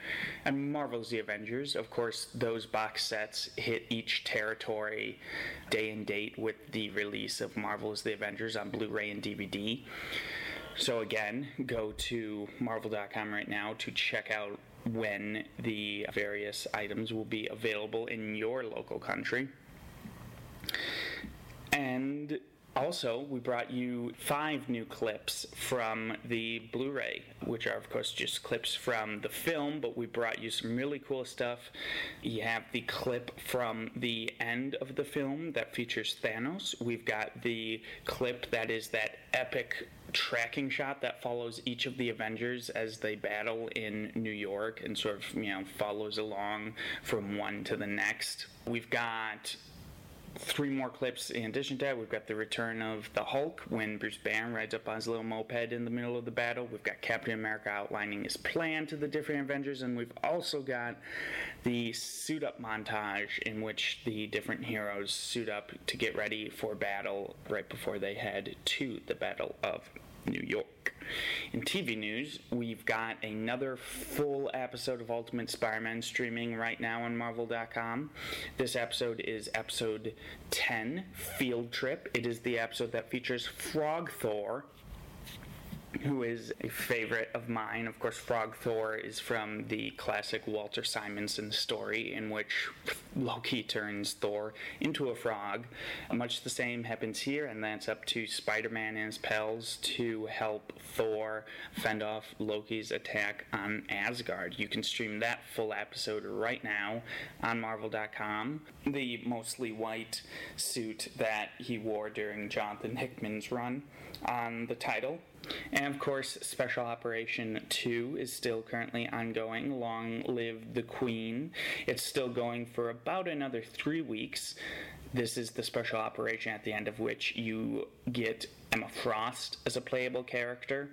and Marvel's The Avengers. Of course, those box sets hit each territory day and date with the release of Marvel's The Avengers on Blu ray and DVD. So, again, go to marvel.com right now to check out when the various items will be available in your local country. And also, we brought you five new clips from the Blu ray, which are, of course, just clips from the film, but we brought you some really cool stuff. You have the clip from the end of the film that features Thanos. We've got the clip that is that epic tracking shot that follows each of the Avengers as they battle in New York and sort of, you know, follows along from one to the next. We've got three more clips in addition to that. We've got the return of the Hulk when Bruce Banner rides up on his little moped in the middle of the battle. We've got Captain America outlining his plan to the different Avengers, and we've also got the suit up montage in which the different heroes suit up to get ready for battle right before they head to the Battle of New York. In TV news, we've got another full episode of Ultimate Spider-Man streaming right now on Marvel.com. This episode is episode 10, Field Trip. It is the episode that features Frog Thor, who is a favorite of mine. Of course, Frog Thor is from the classic Walter Simonson story in which Loki turns Thor into a frog. Much the same happens here, and that's up to Spider Man and his pals to help Thor fend off Loki's attack on Asgard. You can stream that full episode right now on Marvel.com. The mostly white suit that he wore during Jonathan Hickman's run on the title And of course, Special Operation 2 is still currently ongoing. Long live the Queen. It's still going for about another three weeks. This is the special operation at the end of which you get Emma Frost as a playable character,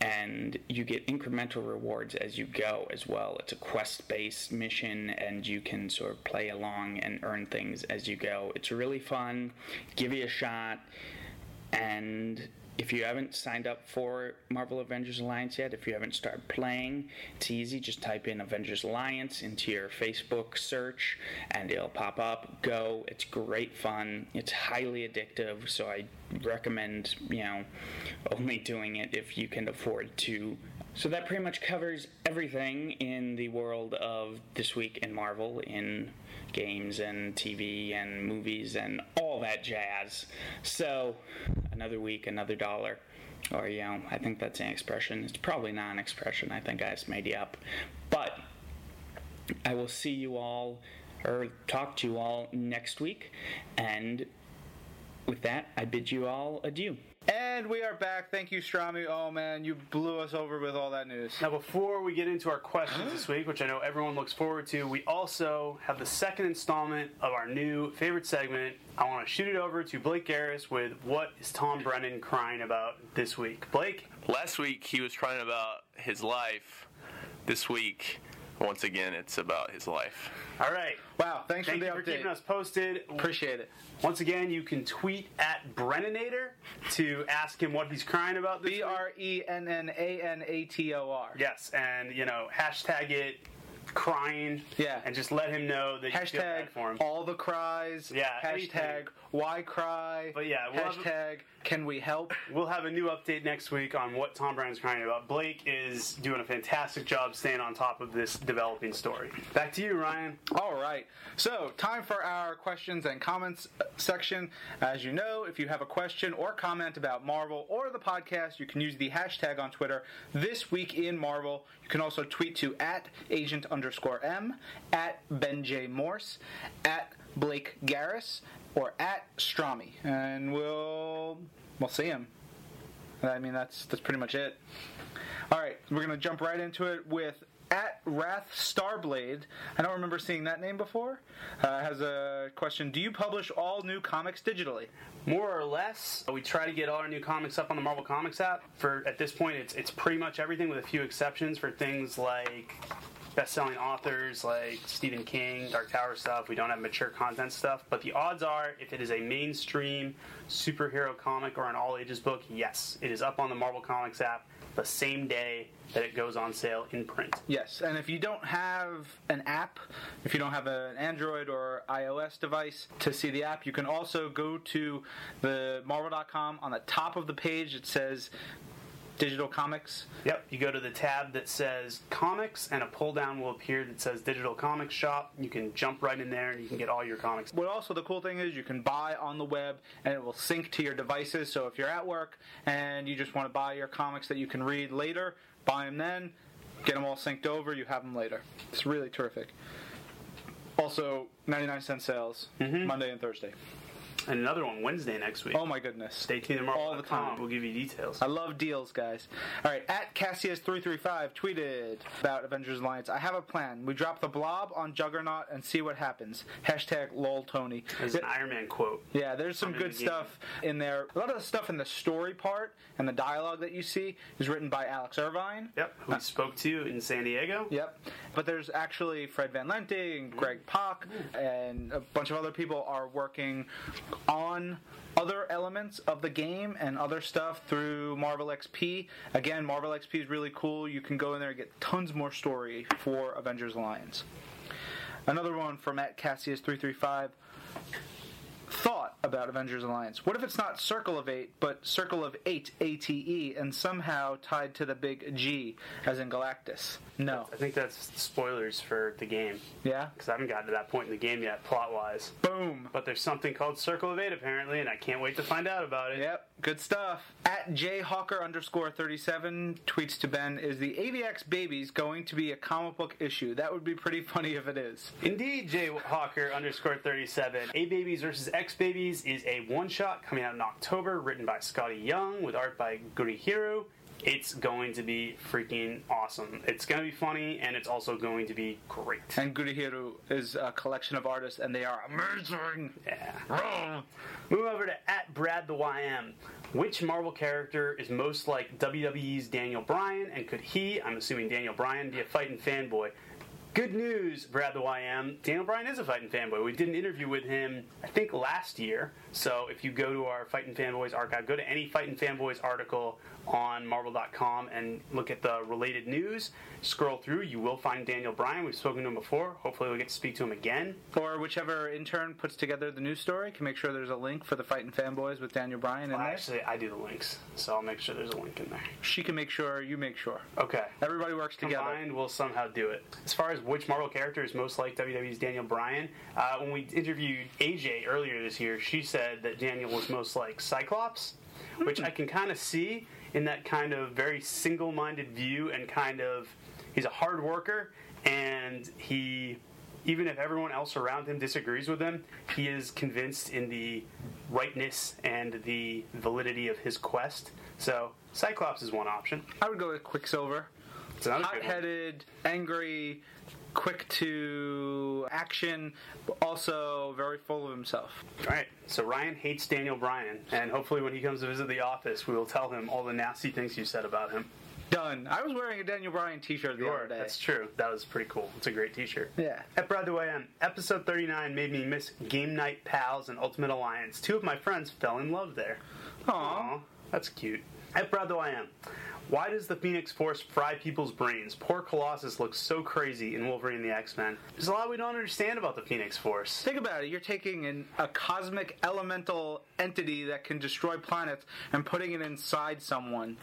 and you get incremental rewards as you go as well. It's a quest based mission, and you can sort of play along and earn things as you go. It's really fun. Give you a shot, and if you haven't signed up for Marvel Avengers Alliance yet, if you haven't started playing, it's easy. Just type in Avengers Alliance into your Facebook search and it'll pop up. Go. It's great fun. It's highly addictive, so I recommend, you know, only doing it if you can afford to. So that pretty much covers everything in the world of This Week in Marvel in games and TV and movies and all that jazz. So, another week, another dollar. Or, you know, I think that's an expression. It's probably not an expression. I think I just made it up. But I will see you all, or talk to you all next week. And with that, I bid you all adieu. And we are back. Thank you, Strami. Oh man, you blew us over with all that news. Now, before we get into our questions this week, which I know everyone looks forward to, we also have the second installment of our new favorite segment. I want to shoot it over to Blake Garris with what is Tom Brennan crying about this week. Blake, Last week he was crying about his life. This week, once again, it's about his life. All right. Wow, thanks Thank for you the for keeping us posted. Appreciate it. Once again, you can tweet at Brennanator to ask him what he's crying about this B. R E N N A N A T O R. Yes, and you know, hashtag it crying. Yeah. And just let him know that you feel Hashtag bad for him. all the cries. Yeah, Hashtag anything. Why cry. But yeah, we'll have a- hashtag can we help? We'll have a new update next week on what Tom Brennan's crying about. Blake is doing a fantastic job staying on top of this developing story. Back to you, Ryan. All right. So, time for our questions and comments section. As you know, if you have a question or comment about Marvel or the podcast, you can use the hashtag on Twitter, This Week in Marvel. You can also tweet to at agent underscore M, at Ben J. Morse, at Blake Garris, or at Strami. And we'll, we'll see him. I mean, that's, that's pretty much it. All right, we're to jump right into it with at Wrath Starblade. I don't remember seeing that name before. Uh, has a question: Do you publish all new comics digitally? More or less, we try to get all our new comics up on the Marvel Comics app. For at this point, it's it's pretty much everything, with a few exceptions for things like best-selling authors like Stephen King, Dark Tower stuff. We don't have mature content stuff, but the odds are, if it is a mainstream superhero comic or an all-ages book, yes, it is up on the Marvel Comics app the same day that it goes on sale in print. Yes, and if you don't have an app, if you don't have an Android or iOS device to see the app, you can also go to the Marvel.com. On the top of the page, it says digital comics. Yep, you go to the tab that says comics, and a pull down will appear that says digital comics shop. You can jump right in there and you can get all your comics. What also the cool thing is you can buy on the web and it will sync to your devices. So if you're at work and you just want to buy your comics that you can read later, buy them then, get them all synced over, you have them later. It's really terrific. Also, 99 cent sales mm-hmm. Monday and Thursday. And another one Wednesday next week. Oh my goodness. Stay tuned to Marvel. All the time. We'll give you details. I love deals, guys. All right, at Cassius335 tweeted about Avengers Alliance. I have a plan. We drop the blob on Juggernaut and see what happens. Hashtag lol Tony. There's an Iron Man quote. Yeah, there's some good stuff in there. A lot of the stuff in the story part and the dialogue that you see is written by Alex Irvine. Yep, who uh, we spoke to in San Diego. Yep. But there's actually Fred Van Lente and Greg mm. Pak mm. and a bunch of other people are working on other elements of the game and other stuff through Marvel XP. Again, Marvel XP is really cool. You can go in there and get tons more story for Avengers Alliance. Another one from at Cassius335 thought about Avengers Alliance. What if it's not Circle of Eight, but Circle of Eight, ATE, and somehow tied to the big G, as in Galactus? No. I think that's spoilers for the game Yeah? because I haven't gotten to that point in the game yet, plot wise. Boom. But there's something called Circle of Eight apparently, and I can't wait to find out about it. Yep, good stuff. At jhawker underscore 37 tweets to Ben, is the AVX Babies going to be a comic book issue? That would be pretty funny if it is. Indeed, Jay Hawker underscore 37. A Babies versus X Next babies is a one shot coming out in October, written by Skottie Young with art by Gurihiru. It's going to be freaking awesome. It's going to be funny, and it's also going to be great. And Gurihiru is a collection of artists, and they are amazing. Yeah. Move over to at Brad the YM. Which Marvel character is most like WWE's Daniel Bryan, and could he, I'm assuming Daniel Bryan, be a fighting fanboy? Good news, Brad the YM. Daniel Bryan is a fighting fanboy. We did an interview with him, I think, last year. So if you go to our Fighting Fanboys archive, go to any Fighting Fanboys article on Marvel.com and look at the related news. Scroll through, you will find Daniel Bryan. We've spoken to him before. Hopefully, we'll get to speak to him again. Or whichever intern puts together the news story can make sure there's a link for the Fighting Fanboys with Daniel Bryan in Well, there. actually, I do the links, so I'll make sure there's a link in there. She can make sure you make sure. Okay. Everybody works together. Combined, we'll somehow do it. As far as which Marvel character is most like WWE's Daniel Bryan, uh, when we interviewed AJ earlier this year, she said that Daniel was most like Cyclops, which I can kind of see in that kind of very single-minded view and kind of he's a hard worker and he even if everyone else around him disagrees with him, he is convinced in the rightness and the validity of his quest. So Cyclops is one option. I would go with Quicksilver. It's another. Hot-headed, angry, quick to action, but also very full of himself. All right. So Ryan hates Daniel Bryan, and hopefully when he comes to visit the office, we will tell him all the nasty things you said about him. Done. I was wearing a Daniel Bryan T-shirt the other day. That's true. That was pretty cool. It's a great T-shirt. Yeah. Eh, At Brad the I'm, um, episode 39 made me miss Game Night Pals and Ultimate Alliance. Two of my friends fell in love there. Aw. Aw, that's cute. Eh, At Brad the Way I Am. Why does the Phoenix Force fry people's brains? Poor Colossus looks so crazy in Wolverine and the X-Men. There's a lot we don't understand about the Phoenix Force. Think about it. You're taking an, a cosmic elemental entity that can destroy planets and putting it inside someone.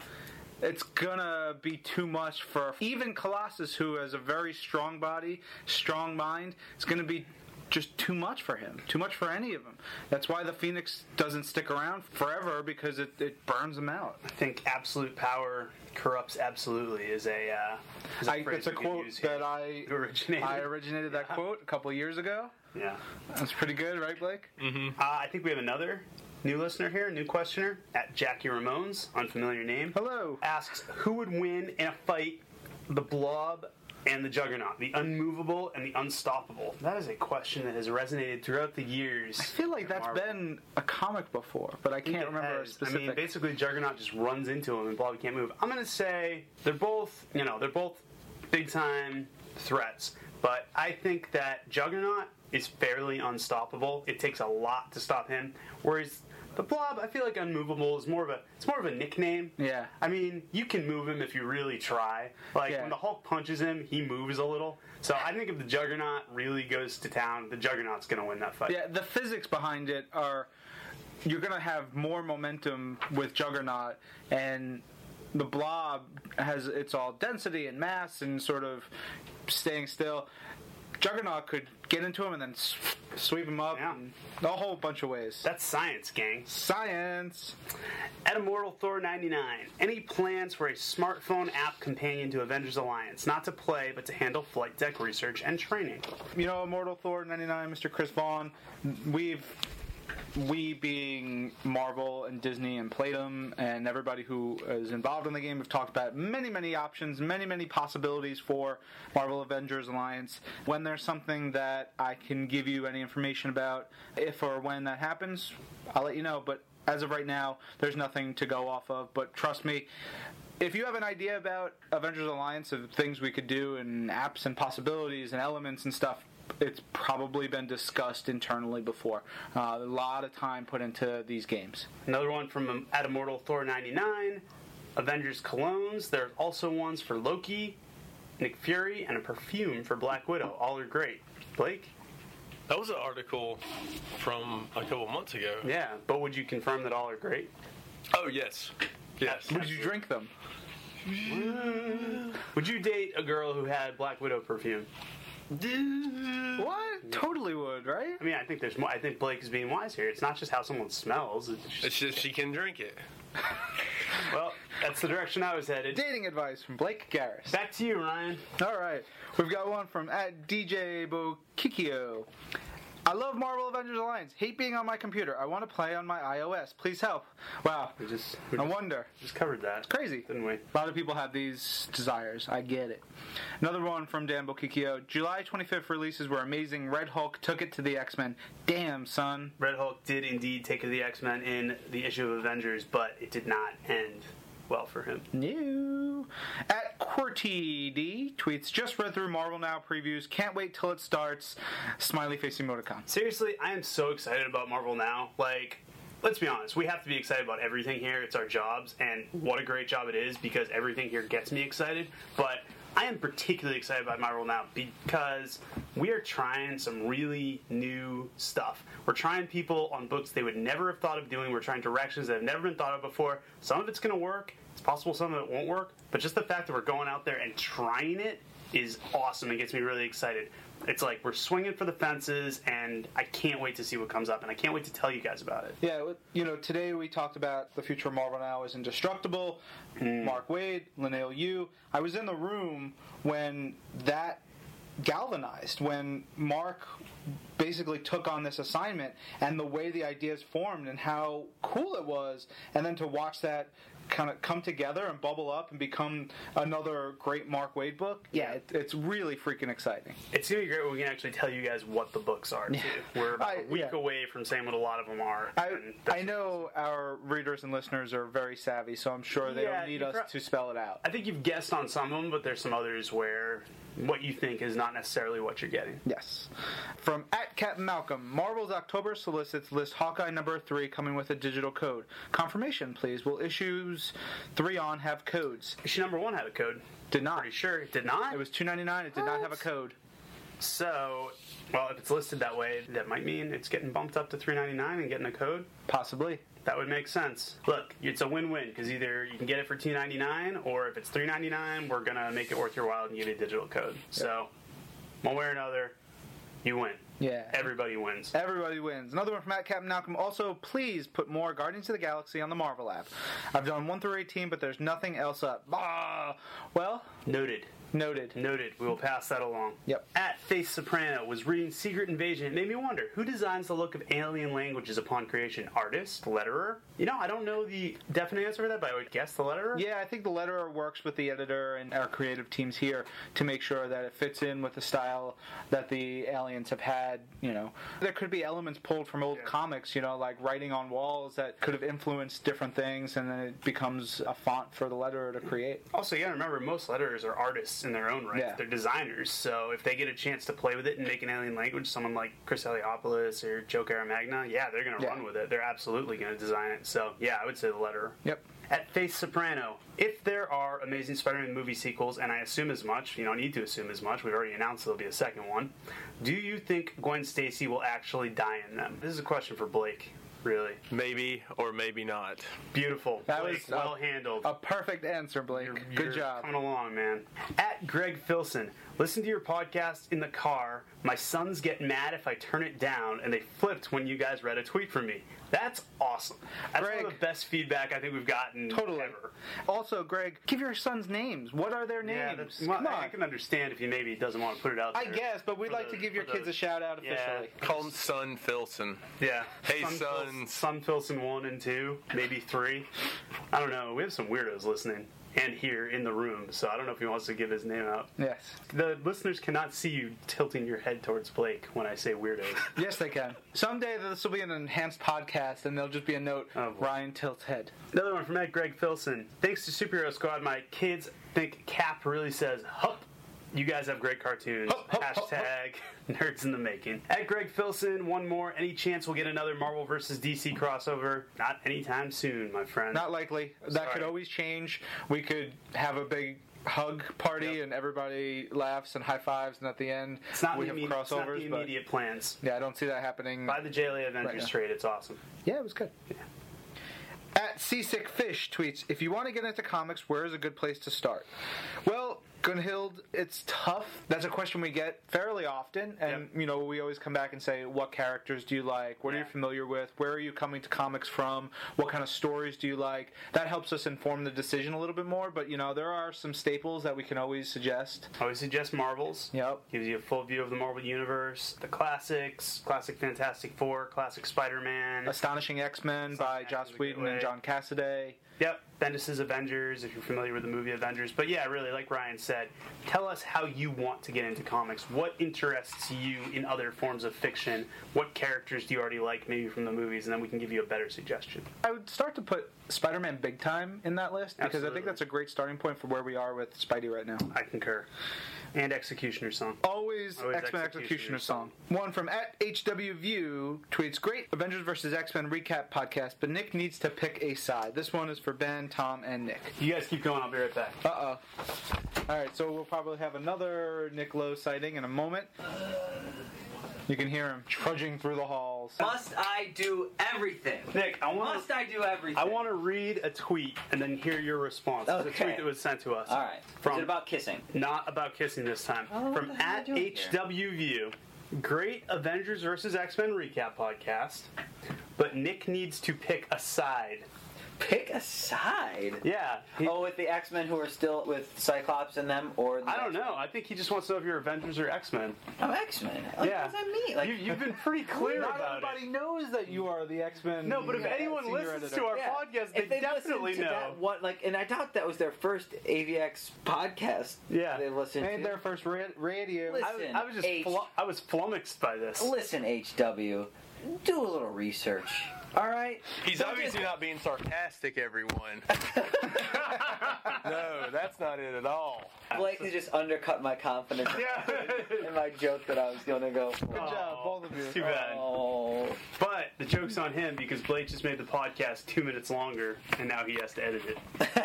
It's gonna be too much for even Colossus, who has a very strong body, strong mind. It's gonna be just too much for him. Too much for any of them. That's why the Phoenix doesn't stick around forever because it, it burns them out. I think absolute power corrupts absolutely is a, uh, is a I, it's a quote that I originated. I originated that quote a couple years ago. yeah. That's pretty good, right, Blake? Uh, I think we have another new listener here, new questioner at Jackie Ramones, unfamiliar name. Hello. Asks who would win in a fight, the Blob and the Juggernaut, the unmovable and the unstoppable. That is a question that has resonated throughout the years. I feel like that's Marvel. been a comic before, but I can't It remember a has. specific. I mean, basically, Juggernaut just runs into him and Blob can't move. I'm gonna say they're both, you know, they're both big time threats, but I think that Juggernaut is fairly unstoppable. It takes a lot to stop him, whereas the Blob, I feel like unmovable is more of a it's more of a nickname. Yeah. I mean, you can move him if you really try. Like Yeah. when the Hulk punches him, he moves a little. So I think if the Juggernaut really goes to town, the Juggernaut's gonna win that fight. Yeah, the physics behind it are you're gonna have more momentum with Juggernaut, and the Blob has it's all density and mass and sort of staying still. Juggernaut could get into him and then s- sweep him up Yeah. in a whole bunch of ways. That's science, gang. Science. At Immortal Thor 99, any plans for a smartphone app companion to Avengers Alliance? Not to play, but to handle flight deck research and training. You know, Immortal Thor 99, Mr. Chris Vaughn, we've we being Marvel and Disney and Playdom and everybody who is involved in the game have talked about many, many options, many, many possibilities for Marvel Avengers Alliance. When there's something that I can give you any information about, if or when that happens, I'll let you know. But as of right now, there's nothing to go off of. But trust me, if you have an idea about Avengers Alliance of things we could do and apps and possibilities and elements and stuff, it's probably been discussed internally before. Uh, a lot of time put into these games. Another one from um, At Immortal Thor 99, Avengers colognes. There are also ones for Loki, Nick Fury, and a perfume for Black Widow. All are great. Blake? That was an article from a couple months ago. Yeah, but would you confirm that all are great? Oh yes, yes. Would you drink them? Would you date a girl who had Black Widow perfume? What? Totally would, right? I mean, I think there's more. I think Blake is being wise here. It's not just how someone smells. It's just, It's just she can drink it. well, that's the direction I was headed. Dating advice from Blake Garris. Back to you, Ryan. All right, we've got one from at DJ Bokikio. I love Marvel Avengers Alliance. Hate being on my computer. I want to play on my iOS. Please help. Wow. We just we No just, wonder. just covered that. It's crazy. didn't we? A lot of people have these desires. I get it. Another one from Dan Bokikio. July 25th releases were amazing. Red Hulk took it to the X Men. Damn, son. Red Hulk did indeed take it to the X Men in the issue of Avengers, but it did not end well for him. New. At QWERTY tweets, just read through Marvel Now previews. Can't wait till it starts. Smiley face emoticon. Seriously, I am so excited about Marvel now. Like, let's be honest, we have to be excited about everything here. It's our jobs, and what a great job it is because everything here gets me excited. But I am particularly excited about Marvel now because we are trying some really new stuff. We're trying people on books they would never have thought of doing. We're trying directions that have never been thought of before. Some of it's going to work. Possible some of it won't work. But just the fact that we're going out there and trying it is awesome It gets me really excited. It's like we're swinging for the fences, and I can't wait to see what comes up, and I can't wait to tell you guys about it. Yeah, you know, today we talked about the future of Marvel now is indestructible. Mm. Mark Waid, Leinil Yu. I was in the room when that galvanized, when Mark basically took on this assignment and the way the ideas formed and how cool it was, and then to watch that kind of come together and bubble up and become another great Mark Waid book. Yeah, it, it's really freaking exciting. It's gonna be great when we can actually tell you guys what the books are. Too. We're about I- a week yeah. away from saying what a lot of them are. I, I know our readers and listeners are very savvy, so I'm sure they Yeah, don't need us pro- to spell it out. I think you've guessed on some of them, but there's some others where what you think is not necessarily what you're getting. Yes. From at Captain Malcolm, Marvel's October solicits list Hawkeye number three coming with a digital code. Confirmation, please. Will issues three on have codes? Issue number one had a code. Did not. Pretty sure it did not. It was two ninety nine. It did not have a code. so. Well, if it's listed that way, that might mean it's getting bumped up to 3.99 and getting a code. Possibly. That would make sense. Look, it's a win-win because either you can get it for two ninety nine, or if it's three ninety nine, we're gonna make it worth your while and give you a digital code. So, one way or another, you win. Yeah. Everybody wins. Everybody wins. Another one from at Captain Malcolm. Also, please put more Guardians of the Galaxy on the Marvel app. I've done one through eighteen, but there's nothing else up. Ah. Well, Noted. Noted. Noted. We will pass that along. Yep. At Face Soprano was reading Secret Invasion. It made me wonder who designs the look of alien languages upon creation? Artist? Letterer? You know, I don't know the definite answer for that, but I would guess the letterer. Yeah, I think the letterer works with the editor and our creative teams here to make sure that it fits in with the style that the aliens have had. You know, there could be elements pulled from old Yeah. comics. You know, like writing on walls that could have influenced different things, and then it becomes a font for the letterer to create. Also, you gotta remember, most letterers are artists in their own right. Yeah. They're designers, so if they get a chance to play with it and make an alien language, someone like Chris Eliopoulos or Joe Caramagna, yeah, they're gonna Yeah. run with it. They're absolutely gonna design it. So, yeah, I would say the letter. Yep. At Face Soprano, if there are Amazing Spider-Man movie sequels, and I assume as much, you don't need to assume as much. We've already announced there'll be a second one. Do you think Gwen Stacy will actually die in them? This is a question for Blake. Really Maybe or maybe not. beautiful. That Blake, was well handled. A perfect answer, Blake. You're- Good you're job. Coming along, man. At Greg Filson, listen to your podcast in the car. My sons get mad if I turn it down, and they flipped when you guys read a tweet from me. That's awesome. That's one of the best feedback I think we've gotten Totally. ever. Also, Greg, give your sons names. What are their Yeah, names? that's, well, Come I can understand if he maybe doesn't want to put it out I guess, but we'd like the- to give your for kids the- a shout out officially. Yeah. officially. Call him Son Filson. Yeah. Hey, Sun Fils- sons. Sun Filson 1 and 2, maybe 3. I don't know. We have some weirdos listening and here in the room, so I don't know if he wants to give his name out. Yes. The listeners cannot see you tilting your head towards Blake when I say weirdos. Yes, they can. Someday this will be an enhanced podcast, and there'll just be a note: Oh. Ryan tilts head. Another one from Ed Greg Filson. Thanks to Superhero Squad, my kids think Cap really says "hup." You guys have great cartoons. Hup, hup, Hashtag nerds in the making. At Greg Filson, one more. Any chance we'll get another Marvel versus DC crossover? Not anytime soon, my friend. Not likely. That Sorry. could always change. We could have a big hug party, Yep. and everybody laughs and high fives, and at the end it's not we the immediate, it's not the crossovers. immediate plans. yeah, I don't see that happening. By the JLA Avengers Right trade. It's awesome. Yeah, it was good. At Seasick Fish tweets, if you want to get into comics, where is a good place to start? Well, Gunhild, it's tough. That's a question we get fairly often, and Yep. you know we always come back and say, "What characters do you like? What are you familiar with? Where are you coming to comics from? What kind of stories do you like?" That helps us inform the decision a little bit more. But you know there are some staples that we can always suggest. I would suggest Marvels. Yep. Gives you a full view of the Marvel Universe, the classics, classic Fantastic Four, classic Spider Man. Astonishing X Men by Joss X is a Whedon and. John Cassaday. Yep, Bendis' Avengers, if you're familiar with the movie Avengers. But yeah, really, like Ryan said, tell us how you want to get into comics. What interests you in other forms of fiction? What characters do you already like, maybe from the movies? And then we can give you a better suggestion. I would start to put Spider-Man big time in that list because I think that's a great starting point for where we are with Spidey right now. I concur. And Executioner Song. Always, Always X Men Executioner Executioner song. song. One from at HW View tweets: Great Avengers vs X Men recap podcast, but Nick needs to pick a side. This one is for Ben, Tom, and Nick. You guys keep going, I'll be right back. Uh oh. All right, so we'll probably have another Nick Lowe sighting in a moment. You can hear him trudging through the halls. Must I do everything? Nick, I want Must I do everything? I want to read a tweet and then hear your response. It's a Okay. tweet that was sent to us. All right. From Is it about kissing? not about kissing this time. Oh, what From the hell am I at doing here? HW Great Avengers vs. X Men recap podcast, but Nick needs to pick a side. Pick a side. Yeah. he- Oh, with the X Men who are still with Cyclops in them, or the I don't X-Men? know. I think he just wants to know if you're Avengers or X Men. I'm X Men. Like, Yeah. What does that mean? Like, you, you've been pretty clear Not everybody it. knows that you are the X Men. No, but if anyone listens to our yeah. podcast, they they definitely know. That, what like, and I doubt that was their first AVX podcast. Yeah. they listened and to. their first ra- radio. Listen. I, was- I was just H- flu- I was flummoxed by this. Listen, HW, do a little research. All right. He's Don't obviously just- not being sarcastic, everyone. no, that's not it at all. Blake has just undercut my confidence Yeah. in my joke that I was going to go. For. Good job, both of you. Too bad. Oh. But the joke's on him because Blake just made the podcast two minutes longer, and now he has to edit it.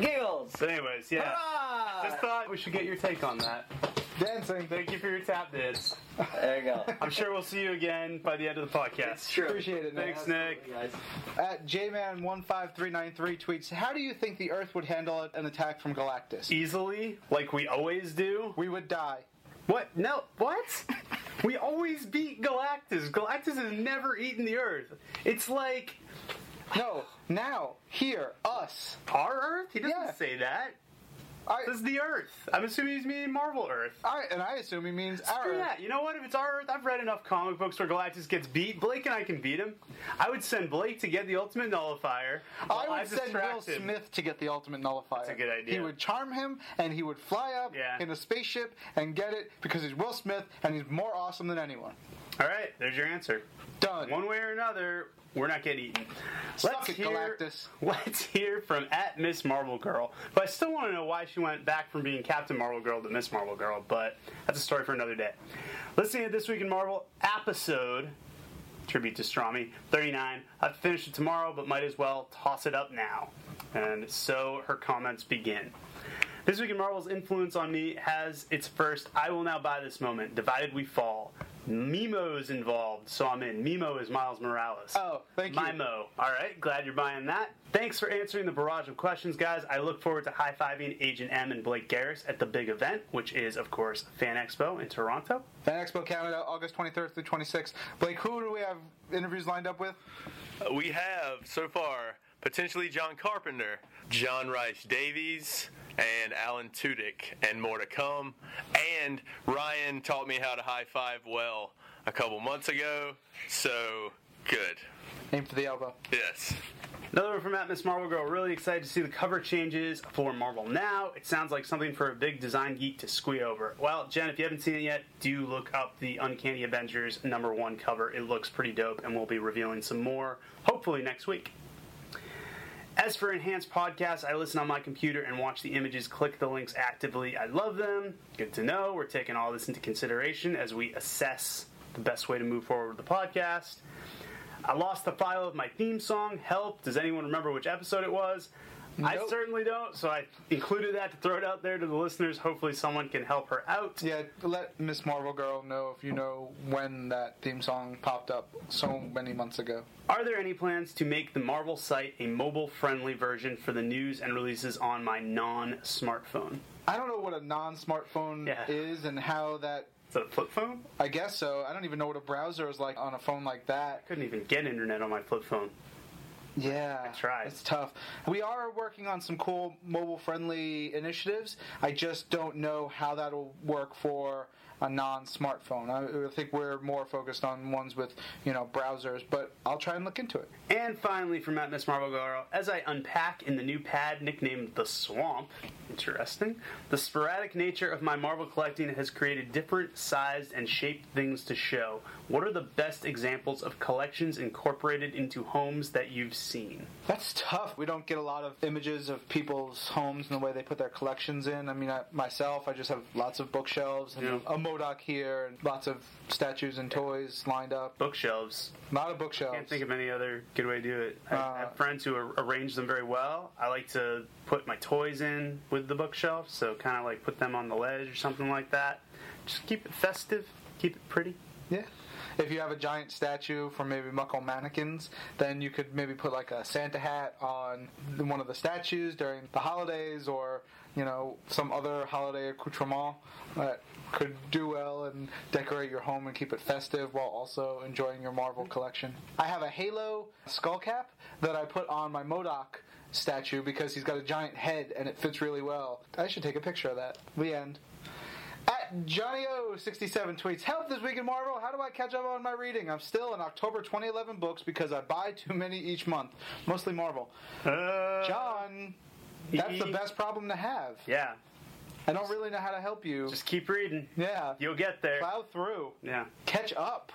Giggles. But anyways, yeah. Hurrah! Just thought we should get your take on that. Dancing. Thank you for your tap dance. There you go. I'm sure we'll see you again by the end of the podcast. True. Appreciate it, Nick. Thanks, Nick. Guys. At JMan15393 tweets, How do you think the Earth would handle an attack from Galactus? Easily, like we always do. We would die. What? No. What? we always beat Galactus. Galactus has never eaten the Earth. It's like No, now, here, us. our Earth. He doesn't Yeah. say that. I, This is the Earth. I'm assuming he's meaning Marvel Earth. I, and I assume he means our Screw Earth. that. You know what? If it's our Earth, I've read enough comic books where Galactus gets beat. Blake and I can beat him. I would send Blake to get the Ultimate Nullifier. while I would send Will distract him. Smith to get the ultimate nullifier. That's a good idea. He would charm him, and he would fly up Yeah. in a spaceship and get it because he's Will Smith and he's more awesome than anyone. All right, there's your answer. Done. One way or another, we're not getting eaten. Suck it, Galactus. Let's hear from at Miss Marvel Girl. But I still want to know why she went back from being Captain Marvel Girl to Miss Marvel Girl. But that's a story for another day. Listening to this week in Marvel episode tribute to Strami 39. I've finished it tomorrow, but might as well toss it up now. And so her comments begin. This week in Marvel's influence on me has its first I will now buy this moment. Divided we fall. Mimo's involved, so I'm in. Mimo is Miles Morales. Oh, thank you. Mimo. All right, glad you're buying that. Thanks for answering the barrage of questions, guys. I look forward to high fiving Agent M and Blake Garris at the big event, which is, of course, Fan Expo in Toronto. Fan Expo Canada, August 23rd through 26th. Blake, who do we have interviews lined up with? We have so far potentially John Carpenter, John Rhys-Davies, and Alan Tudyk, and more to come. And Ryan taught me how to high five well a couple months ago, so good. Aim for the elbow. Yes. Another one from at Miss Marvel Girl. Really excited to see the cover changes for Marvel Now. It sounds like something for a big design geek to squee over. Well, Jen, if you haven't seen it yet, do look up the Uncanny Avengers number one cover. It looks pretty dope, and we'll be revealing some more hopefully next week. As for enhanced podcasts, I listen on my computer and watch the images, click the links actively. I love them. Good to know. We're taking all this into consideration as we assess the best way to move forward with the podcast. I lost the file of my theme song, Help. Does anyone remember which episode it was? I certainly don't, so I included that to throw it out there to the listeners. Hopefully, someone can help her out. Yeah, let Miss Marvel Girl know if you know when that theme song popped up so many months ago. Are there any plans to make the Marvel site a mobile friendly version for the news and releases on my non smartphone? I don't know what a non-smartphone Yeah. is and how that. Is that a flip phone? I guess so. I don't even know what a browser is like on a phone like that. Couldn't even get internet on my flip phone. Yeah, I tried. It's tough. We are working on some cool mobile-friendly initiatives. I just don't know how that'll work for a non-smartphone. I, I think we're more focused on ones with you know browsers, but I'll try and look into it. And finally, from at Miss Marvel Girl, as I unpack in the new pad nicknamed The Swamp, interesting, the sporadic nature of my Marvel collecting has created different sized and shaped things to show. What are the best examples of collections incorporated into homes that you've seen? That's tough. We don't get a lot of images of people's homes and the way they put their collections in. I mean, I, myself, I just have lots of bookshelves and Yeah. a MODOK here and lots of statues and toys lined up. Bookshelves. A lot of bookshelves. Can't think of any other good way to do it. I Uh, have friends who ar- arrange them very well. I like to put my toys in with the bookshelf, so kind of like put them on the ledge or something like that. Just keep it festive, keep it pretty. Yeah. If you have a giant statue from maybe Muckle mannequins, then you could maybe put like a Santa hat on one of the statues during the holidays or, you know, some other holiday accoutrement that could do well and decorate your home and keep it festive while also enjoying your Marvel collection. I have a Halo skull cap that I put on my MODOK statue because he's got a giant head and it fits really well. I should take a picture of that. The end. At Johnny O67 tweets, Help this week in Marvel. How do I catch up on my reading? I'm still in October 2011 books because I buy too many each month. Mostly Marvel. Uh, John, that's the best problem to have. Yeah, I don't really know how to help you. just keep reading. yeah. You'll get there. Plow through. Yeah. Catch up.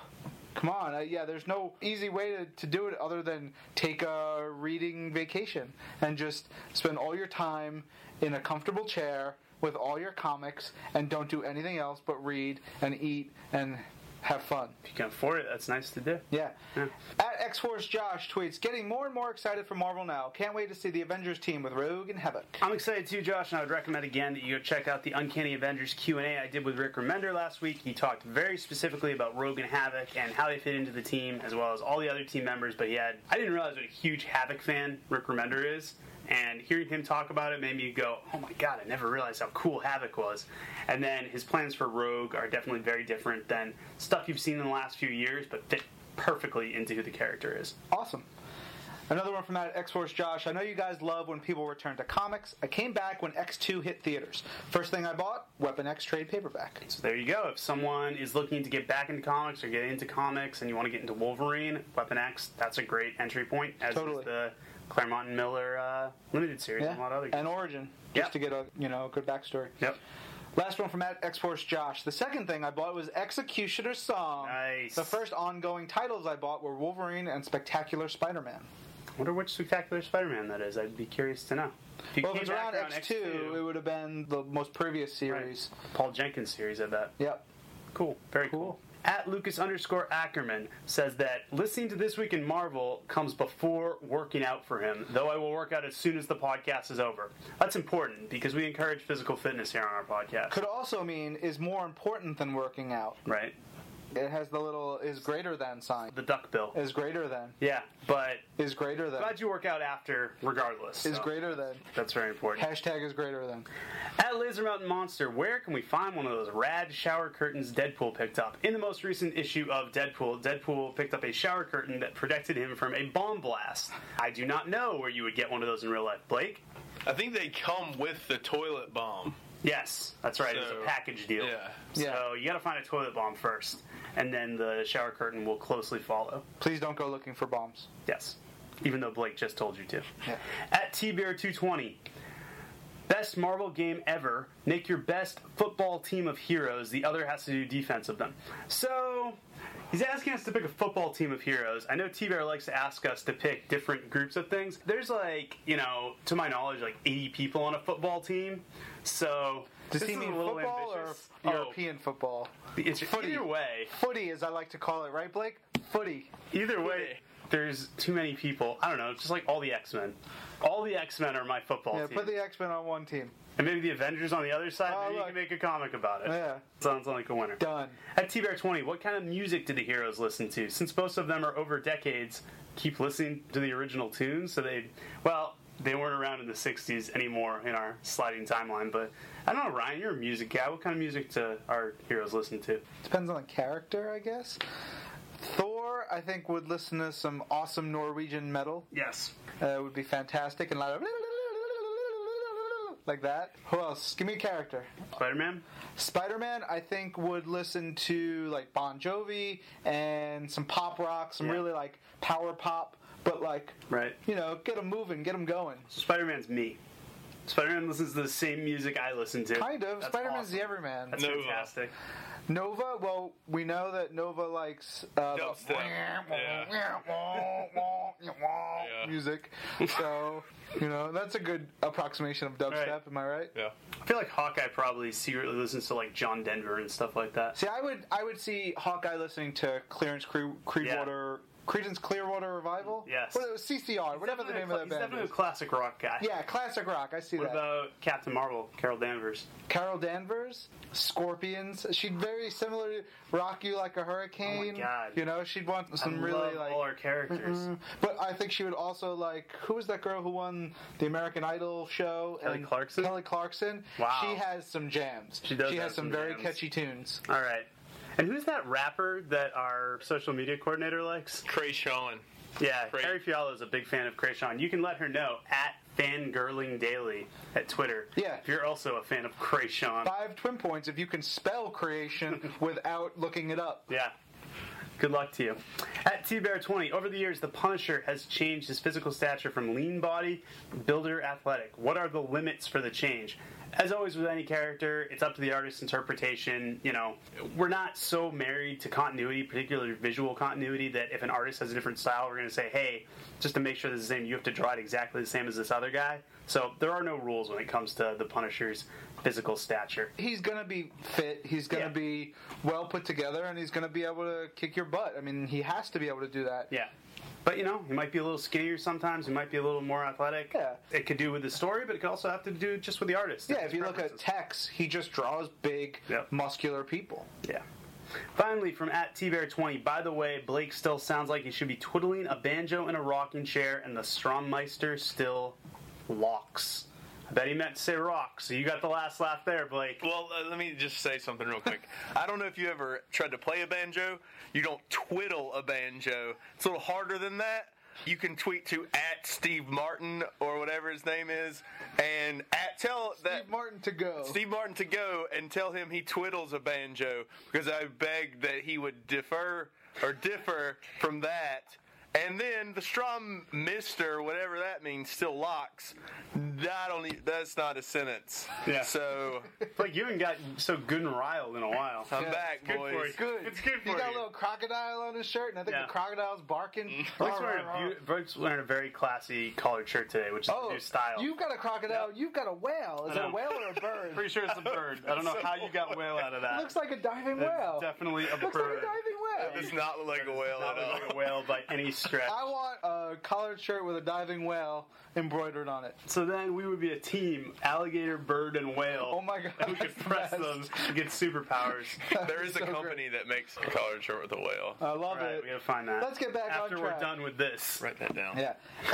Come on. Uh, yeah, there's no easy way to, to do it other than take a reading vacation and just spend all your time in a comfortable chair with all your comics and don't do anything else but read and eat and have fun. If you can afford it, that's nice to do. Yeah. Yeah. At X Force Josh tweets, getting more and more excited for Marvel now. Can't wait to see the Avengers team with Rogue and Havoc. I'm excited too, Josh, and I would recommend again that you go check out the Uncanny Avengers Q&A I did with Rick Remender last week. He talked very specifically about Rogue and Havoc and how they fit into the team, as well as all the other team members. But he had, I didn't realize what a huge Havoc fan Rick Remender is. And hearing him talk about it made me go, oh my god, I never realized how cool Havoc was. And then his plans for Rogue are definitely very different than stuff you've seen in the last few years, but fit perfectly into who the character is. Awesome. Another one from that X Force Josh. I know you guys love when people return to comics. I came back when X2 hit theaters. First thing I bought, Weapon X trade paperback. So there you go. If someone is looking to get back into comics or get into comics and you want to get into Wolverine, Weapon X, that's a great entry point, as Totally. is the Claremont and Miller uh, limited series and a lot of other and Origin, just Yep. to get a you know good backstory. Yep. Last one from at X Force Josh. The second thing I bought was Executioner's Song. Nice. The first ongoing titles I bought were Wolverine and Spectacular Spider-Man. I wonder which Spectacular Spider-Man that is. I'd be curious to know. If Well, if it's around X2, it would have been the most previous series. Paul Jenkins series, I bet. Yep. Cool. Very cool. Cool. At Lucas underscore Ackerman says that listening to This Week in Marvel comes before working out for him, though I will work out as soon as the podcast is over. That's important because we encourage physical fitness here on our podcast. Could also mean is more important than working out. right? It has the little is greater than sign. The duck bill. Is greater than. Yeah, but Is greater than. glad you work out after regardless. Is so greater than. That's very important. Hashtag is greater than. At Laser Mountain Monster, where can we find one of those rad shower curtains Deadpool picked up? In the most recent issue of Deadpool, Deadpool picked up a shower curtain that protected him from a bomb blast. I do not know where you would get one of those in real life, Blake. I think they come with the toilet bomb. Yes, that's right. it's a package deal. yeah. So you got to find a toilet bomb first, and then the shower curtain will closely follow. Please don't go looking for bombs. Yes, even though Blake just told you to. Yeah. At TBR220, best Marvel game ever. Make your best football team of heroes. The other has to do defense of them. So. He's asking us to pick a football team of heroes. I know T-Bear likes to ask us to pick different groups of things. There's like, you know, to my knowledge, like 80 people on a football team. So Does this he mean football ambitious. or Oh, European football? it's Footy. either way. Footy, as I like to call it, right, Blake? Footy. Either way, there's too many people. I don't know, It's just like all the X Men. All the X Men are my football team. Yeah, team. put the X Men on one team. and maybe the Avengers on the other side. Oh, maybe you can make a comic about it. Yeah. Sounds like a winner. Done. At T Bear 20, what kind of music did the heroes listen to? Since most of them are over decades, keep listening to the original tunes. So they, well, they weren't around in the 60s anymore in our sliding timeline. But I don't know, Ryan, you're a music guy. What kind of music do our heroes listen to? Depends on the character, I guess. Thor, I think, would listen to some awesome Norwegian metal. Yes. Uh, it would be fantastic and like, like that. Who else? Give me a character. Spider Man? Spider Man, I think, would listen to like Bon Jovi and some pop rock, some Yeah. really like power pop, but like, Right. you know, get them moving, get them going. Spider Man's me. Spider Man listens to the same music I listen to. Kind of. That's Spider Man's awesome. the everyman. That's Nova. fantastic. Nova, well, we know that Nova likes uh, the Dubstep. Yeah. music. So, you know, that's a good approximation of dubstep, Right. am I right? Yeah. I feel like Hawkeye probably secretly listens to like John Denver and stuff like that. See, I would I would see Hawkeye listening to Clearance Cre- Creedwater Creedence Clearwater Revival. Yes. What, CCR, whatever the name of that He's band definitely is. a classic rock guy. Yeah, classic rock. I see What that. about Captain Marvel, Carol Danvers? Carol Danvers, Scorpions. She'd very similar to Rock You Like a Hurricane. Oh God. You know, she'd want some I really love like. all our characters. Mm, But I think she would also like who was that girl who won the American Idol show? Kelly And- Clarkson? Kelly Clarkson. Wow. She has some jams. She does She has some some very jams. catchy tunes. All right. And who's that rapper that our social media coordinator likes? Kreayshawn. Yeah, Great. Carrie Fiala is a big fan of Kreayshawn. You can let her know at Fangirling Daily at Twitter. Yeah. If you're also a fan of Kreayshawn. Five Twim points if you can spell creation without looking it up. Yeah. Good luck to you. At T Bear 20, over the years, the Punisher has changed his physical stature from lean body, builder, athletic. What are the limits for the change? As always with any character, it's up to the artist's interpretation. You know, we're not so married to continuity, particularly visual continuity, that if an artist has a different style, we're going to say, hey, just to make sure this is the same, you have to draw it exactly the same as this other guy. So there are no rules when it comes to the Punisher's physical stature. He's gonna be fit. He's gonna Yeah. be well put together, and he's gonna be able to kick your butt. I mean, he has to be able to do that. Yeah. But you know, he might be a little skinnier sometimes. He might be a little more athletic. Yeah. It could do with the story, but it could also have to do just with the artist. Yeah, if you look at. Tex, he just draws big, Yep. muscular people. yeah. Finally, from at tbear20. By the way, Blake still sounds like he should be twiddling a banjo in a rocking chair, and the Strommeister still locks. I bet he meant to say rock. So you got the last laugh there, Blake. Well, uh, let me just say something real quick. I don't know if you ever tried to play a banjo. You don't twiddle a banjo. It's a little harder than that. You can tweet to at Steve Martin or whatever his name is, and at tell that Steve Martin to go. Steve Martin to go and tell him he twiddles a banjo because I begged that he would defer or differ from that. And then the Strom Mister, whatever that means, still locks. I don't. That's not a sentence. Yeah. So Like you haven't got so good and riled in a while. I'm Yeah, back, good boys. for you. Good. It's good He for got you. Got a little crocodile on his shirt, and I think Yeah. the crocodile's barking. Mm-hmm. Blake's wearing, a beau- Blake's wearing a very classy collared shirt today, which is Oh, a new style. you've got a crocodile. You've got a whale. Is I it a whale or a bird? Pretty sure it's a bird. I don't know how you got whale out of that. It looks like a diving It's whale. definitely a Looks like a diving whale. It does not look like a whale Not at all. like a whale by any stretch. I want a collared shirt with a diving whale embroidered on it. So then we would be a team: alligator, bird, and whale. Oh my god! And we could that's the press best. them to get superpowers. There is a So great. company that makes a collared shirt with a whale. I love Right, it. we gotta find that. Let's get back on after we're done with this. Write that down. Yeah.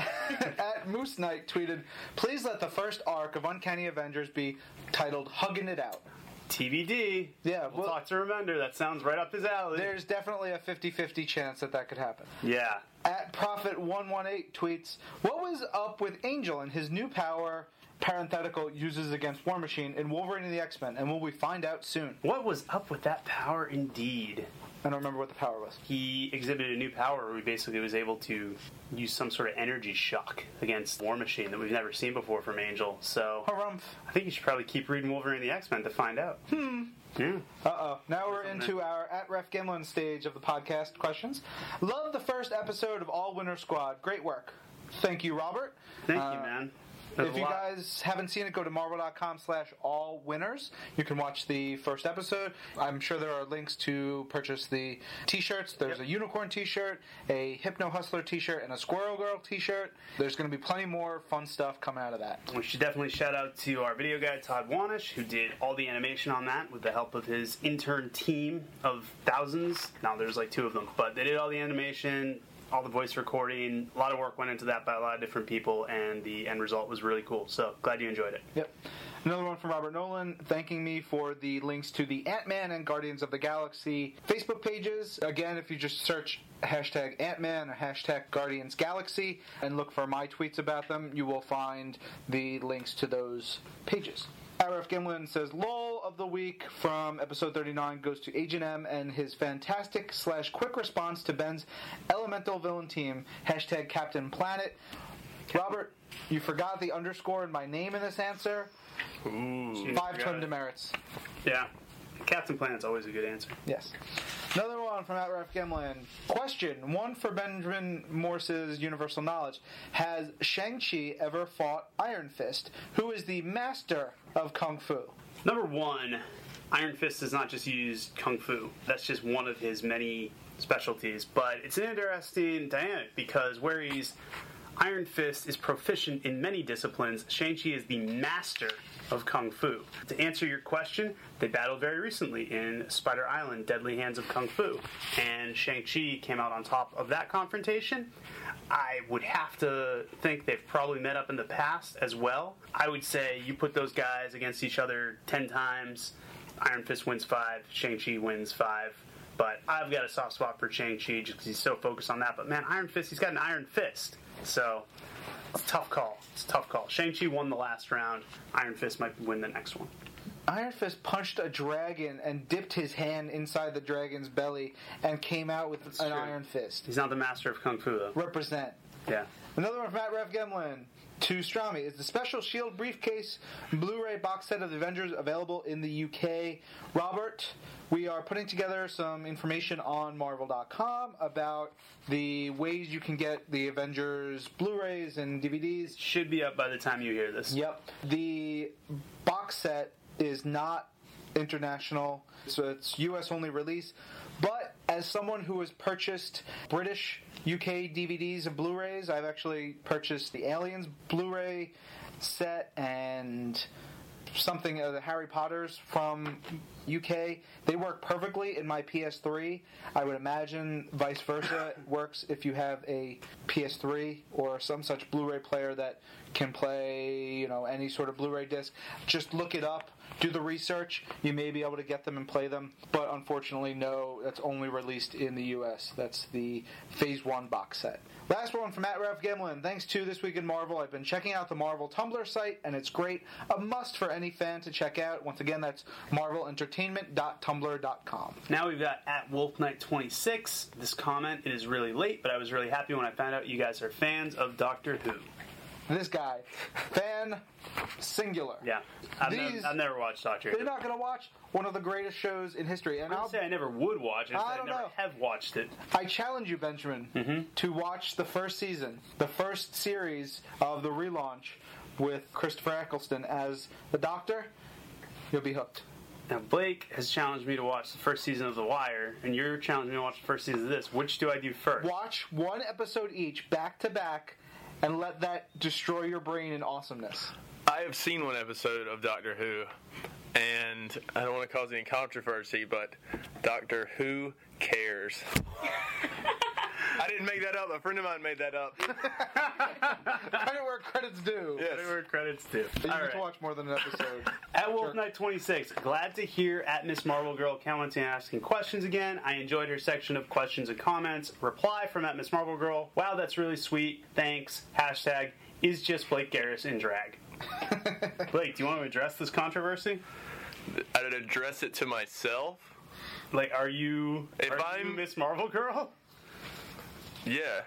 At Moose Knight tweeted, please let the first arc of Uncanny Avengers be titled Hugging It Out. TBD. Yeah, we'll, well- talk to Remender. That sounds right up his alley. There's definitely a 50 50 chance that that could happen. yeah. At Prophet118 tweets, What was up with Angel and his new power, parenthetical, uses against War Machine in Wolverine and the X Men? And will we find out soon? What was up with that power? Indeed. I don't remember what the power was. He exhibited a new power where he basically was able to use some sort of energy shock against War Machine that we've never seen before from Angel. So Harumph. I think you should probably keep reading Wolverine and the X Men to find out. Hmm. Yeah. Uh oh. Now we're into our at Ref Gimlin stage of the podcast questions. Love the first episode of All Winter Squad. Great work. Thank you, Robert. Thank Uh, you, man. There's if you lot- guys haven't seen it, go to marvel.com slash all winners. You can watch the first episode. I'm sure there are links to purchase the t-shirts. There's Yep. a unicorn t-shirt, a Hypno Hustler t-shirt, and a Squirrel Girl t-shirt. There's going to be plenty more fun stuff coming out of that. We should definitely shout out to our video guy Todd Wanish, who did all the animation on that with the help of his intern team of thousands. Now there's like two of them, but they did all the animation, all the voice recording. A lot of work went into that by a lot of different people, and the end result was really cool. So glad you enjoyed it. Yep. Another one from Robert Nolan thanking me for the links to the Ant Man and Guardians of the Galaxy Facebook pages. Again, if you just search hashtag Ant Man or hashtag Guardians Galaxy and look for my tweets about them, you will find the links to those pages. Arif Gimlin says, "Lol of the week from episode 39 goes to Agent M and his fantastic slash quick response to Ben's elemental villain team. Hashtag Captain Planet. Robert, you forgot the underscore in my name in this answer. Ooh. Five ton demerits. Yeah, Captain Planet's always a good answer. Yes. Another one from Outraf Gemlin. Question one for Benjamin Morse's Universal Knowledge. Has Shang-Chi ever fought Iron Fist, who is the master of Kung Fu? Number one, Iron Fist does not just use kung fu. That's just one of his many specialties. But it's an interesting dynamic because where he's Iron Fist is proficient in many disciplines, Shang-Chi is the master of kung fu. To answer your question, they battled very recently in Spider Island, Deadly Hands of Kung Fu, and Shang-Chi came out on top of that confrontation. I would have to think they've probably met up in the past as well. I would say you put those guys against each other 10 times, Iron Fist wins 5, Shang-Chi wins 5. But I've got a soft spot for Shang-Chi just because he's so focused on that. But man, Iron Fist, he's got an Iron Fist. So it's a tough call. It's a tough call. Shang-Chi won the last round. Iron Fist might win the next one. Iron Fist punched a dragon and dipped his hand inside the dragon's belly and came out with an true. Iron Fist. He's not the master of Kung Fu, though. Represent. Yeah. Another one from Matt Rev Gemlin. To Strami, is the special Shield briefcase Blu-ray box set of the Avengers available in the UK? Robert, we are putting together some information on Marvel.com about the ways you can get the Avengers Blu-rays and DVDs. Should be up by the time you hear this. Yep. The box set is not international, so it's US only release. But as someone who has purchased British UK DVDs and Blu rays, I've actually purchased the Aliens Blu ray set and something of the Harry Potters from UK. They work perfectly in my PS3. I would imagine vice versa works if you have a PS3 or some such Blu-ray player that can play, you know, any sort of Blu-ray disc. Just look it up, do the research. You may be able to get them and play them, but unfortunately, no. That's only released in the U.S. That's the Phase One box set. Last one from Matt Ralph Gemlin. Thanks to This Week in Marvel, I've been checking out the Marvel Tumblr site, and it's great. A must for any fan to check out. Once again, that's marvelentertainment.tumblr.com. Now we've got at Wolf Knight 26. This comment it is really late, but I was really happy when I found out you guys are fans of Doctor Who. This guy, fan singular. Yeah, I've, These- never, I've never watched Doctor Who. They're not going to watch one of the greatest shows in history, and I I'll say I never would watch it. I don't never know. have watched it. I challenge you, Benjamin, mm-hmm. to watch the first season, the first series of the relaunch with Christopher Eccleston as the Doctor. You'll be hooked. Now Blake has challenged me to watch the first season of The Wire, and you're challenging me to watch the first season of this. Which do I do first? Watch one episode each, back to back, and let that destroy your brain in awesomeness. I have seen one episode of Doctor Who, and I don't want to cause any controversy, but Doctor Who cares. I didn't make that up. A friend of mine made that up. Credit where credit's due. Yes. Whatever credits do. You All get right. to watch more than an episode. At Wolf Sure. Knight 26, glad to hear at Miss Marvel Girl commenting and asking questions again. I enjoyed her section of questions and comments. Reply from at Miss Marvel Girl. Wow, that's really sweet. Thanks. Hashtag is just Blake Garris in drag. Blake, do you want to address this controversy? I'd address it to myself. Like, are you, If are I'm- Miss Marvel Girl? Yeah.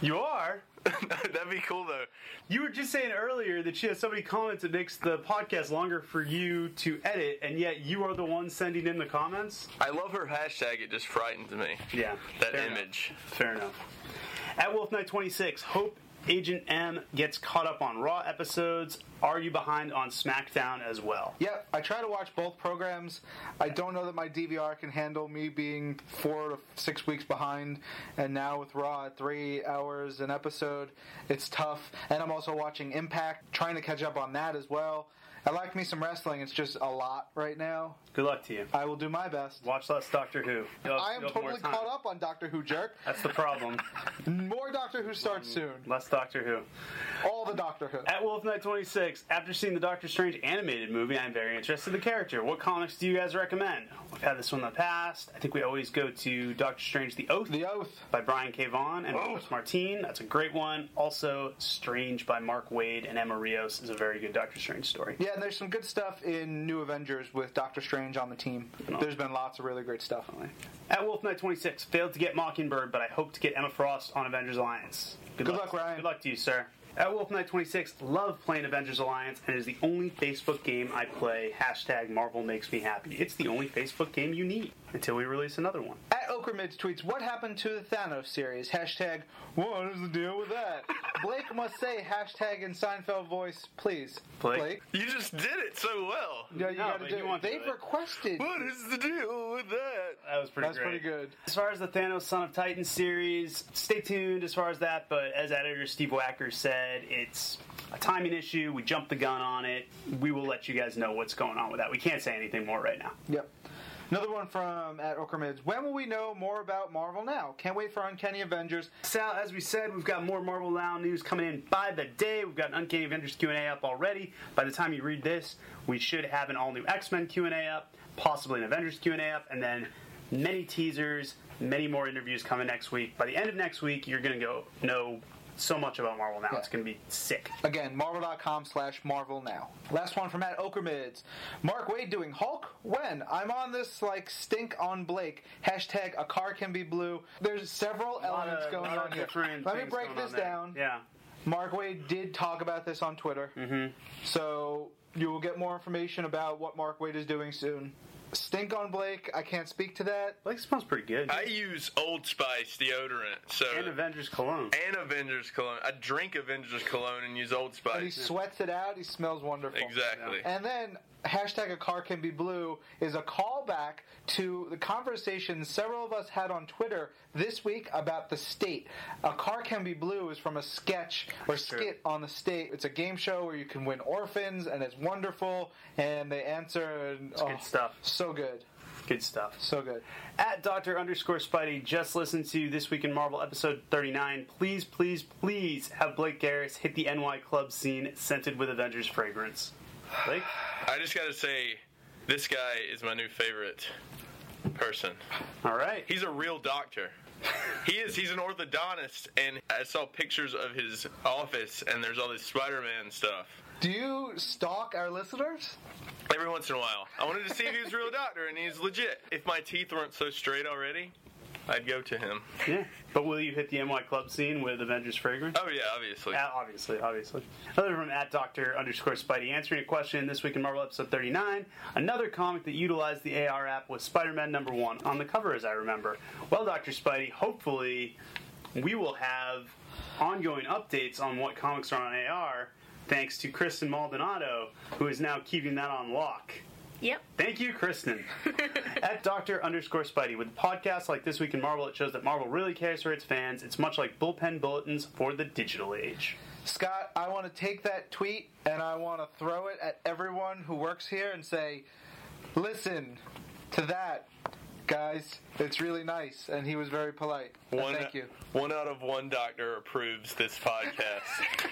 You are. That'd be cool though. You were just saying earlier that she has so many comments it makes the podcast longer for you to edit, and yet you are the one sending in the comments. I love her hashtag. It just frightens me. Yeah, That fair enough. image. Fair enough. At Wolf Knight 26, hope Agent M gets caught up on Raw episodes. Are you behind on SmackDown as well? Yep, I try to watch both programs. I don't know that my DVR can handle me being four to six weeks behind, and now with Raw at three hours an episode, it's tough. And I'm also watching Impact, trying to catch up on that as well. I like me some wrestling. It's just a lot right now. Good luck to you. I will do my best. Watch less Doctor Who. You'll I am you'll have more totally caught up on Doctor Who, jerk. That's the problem. More Doctor Who starts um, soon. Less Doctor Who. All the Doctor Who. At Wolf Night 26, after seeing the Doctor Strange animated movie, I'm very interested in the character. What comics do you guys recommend? We've had this one in the past. I think we always go to Doctor Strange The Oath The Oath. by Brian K. Vaughan and Chris Martin. That's a great one. Also, Strange by Mark Waid and Emma Rios is a very good Doctor Strange story. Yeah, and there's some good stuff in New Avengers with Doctor Strange on the team. There's been lots of really great stuff. At Wolf Night 26, failed to get Mockingbird, but I hope to get Emma Frost on Avengers Alliance. Good luck, Ryan. Good luck to you, sir. At Wolf Night 26, love playing Avengers Alliance, and it is the only Facebook game I play. Hashtag Marvel makes me happy. It's the only Facebook game you need until we release another one. At Okramids tweets, what happened to the Thanos series? Hashtag, what is the deal with that? Blake must say hashtag in Seinfeld voice, please. Blake? You just did it so well. Yeah, you No, gotta do you it. want They've do it. requested. What is the deal with that? That was pretty good. That's great. pretty good. As far as the Thanos Son of Titan series, stay tuned as far as that, but as editor Steve Wacker said, it's a timing issue. We jumped the gun on it. We will let you guys know what's going on with that. We can't say anything more right now. Yep. Another one from at Okramids. When will we know more about Marvel now? Can't wait for Uncanny Avengers. Sal, as we said, we've got more Marvel Now news coming in by the day. We've got an Uncanny Avengers Q&A up already. By the time you read this, we should have an all-new X-Men Q&A up, possibly an Avengers Q&A up, and then many teasers, many more interviews coming next week. By the end of next week, you're going to go know so much about Marvel Now. Yeah. It's going to be sick. Again, marvel.com slash Marvel now. Last one from at Okramids. Mark Waid doing Hulk? When? I'm on this like stink on Blake. Hashtag a car can be blue. There's several elements of- going on here. Let me break this down. Yeah. Mark Waid did talk about this on Twitter. Mm-hmm. So you will get more information about what Mark Waid is doing soon. Stink on Blake, I can't speak to that. Blake smells pretty good. I use Old Spice deodorant, so and Avengers Cologne. and Avengers cologne. I drink Avengers cologne and use Old And he sweats it out, he smells wonderful. Exactly. And then hashtag a car can be blue is a callback to the conversation several of us had on Twitter this week about the state. A car can be blue is from a sketch or True. skit on the state. It's a game show where you can win orphans and it's wonderful and they answer and oh, good stuff. So good. Good stuff. So good. At Dr. underscore Spidey, just listen to This Week in Marvel episode 39. Please, please, please have Blake Garris hit the NY club scene scented with Avengers fragrance. I just gotta say, this guy is my new favorite person. All right. He's a real doctor. He is. He's an orthodontist, and I saw pictures of his office, and there's all this Spider-Man stuff. Do you stalk our listeners? Every once in a while, I wanted to see if he was a real doctor, and he's legit. If my teeth weren't so straight already, I'd go to him. Yeah. But will you hit the NY club scene with Avengers fragrance? Oh yeah, obviously. Yeah, obviously, obviously. Another from at Doctor underscore Spidey answering a question this week in Marvel episode 39. Another comic that utilized the AR app was Spider-Man number one on the cover, as I remember. Well, Doctor Spidey, hopefully we will have ongoing updates on what comics are on AR, thanks to Kristen Maldonado, who is now keeping that on lock. Yep. Thank you, Kristen. At Doctor underscore Spidey, with podcasts like This Week in Marvel, it shows that Marvel really cares for its fans. It's much like bullpen bulletins for the digital age. Scott, I want to take that tweet and I want to throw it at everyone who works here and say, listen to that, guys. It's really nice. And he was very polite. One, Thank you. One out of one doctor approves this podcast.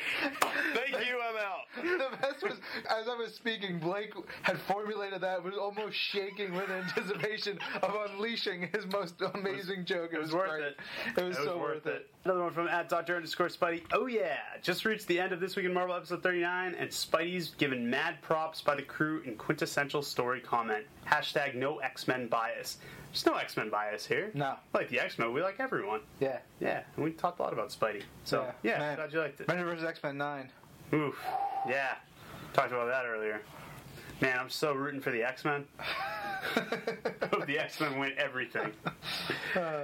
Thank you. I'm out. The best was, as I was speaking, Blake had formulated that, was almost shaking with anticipation of unleashing his most amazing joke. It, It was worth great. it. It was so worth it. Another one from at Doctor underscore Spidey. Oh yeah, just reached the end of this week in Marvel episode 39, and Spidey's given mad props by the crew in quintessential story comment. Hashtag no X Men bias. There's no X Men bias here. No. We like the X Men. We like everyone. Yeah. Yeah, and we talked a lot about Spidey. So yeah, Man. glad you liked it. Avengers vs. X Men 9. Oof. Yeah. Talked about that earlier. Man, I'm so rooting for the X Men. Hope the X Men win everything. Uh,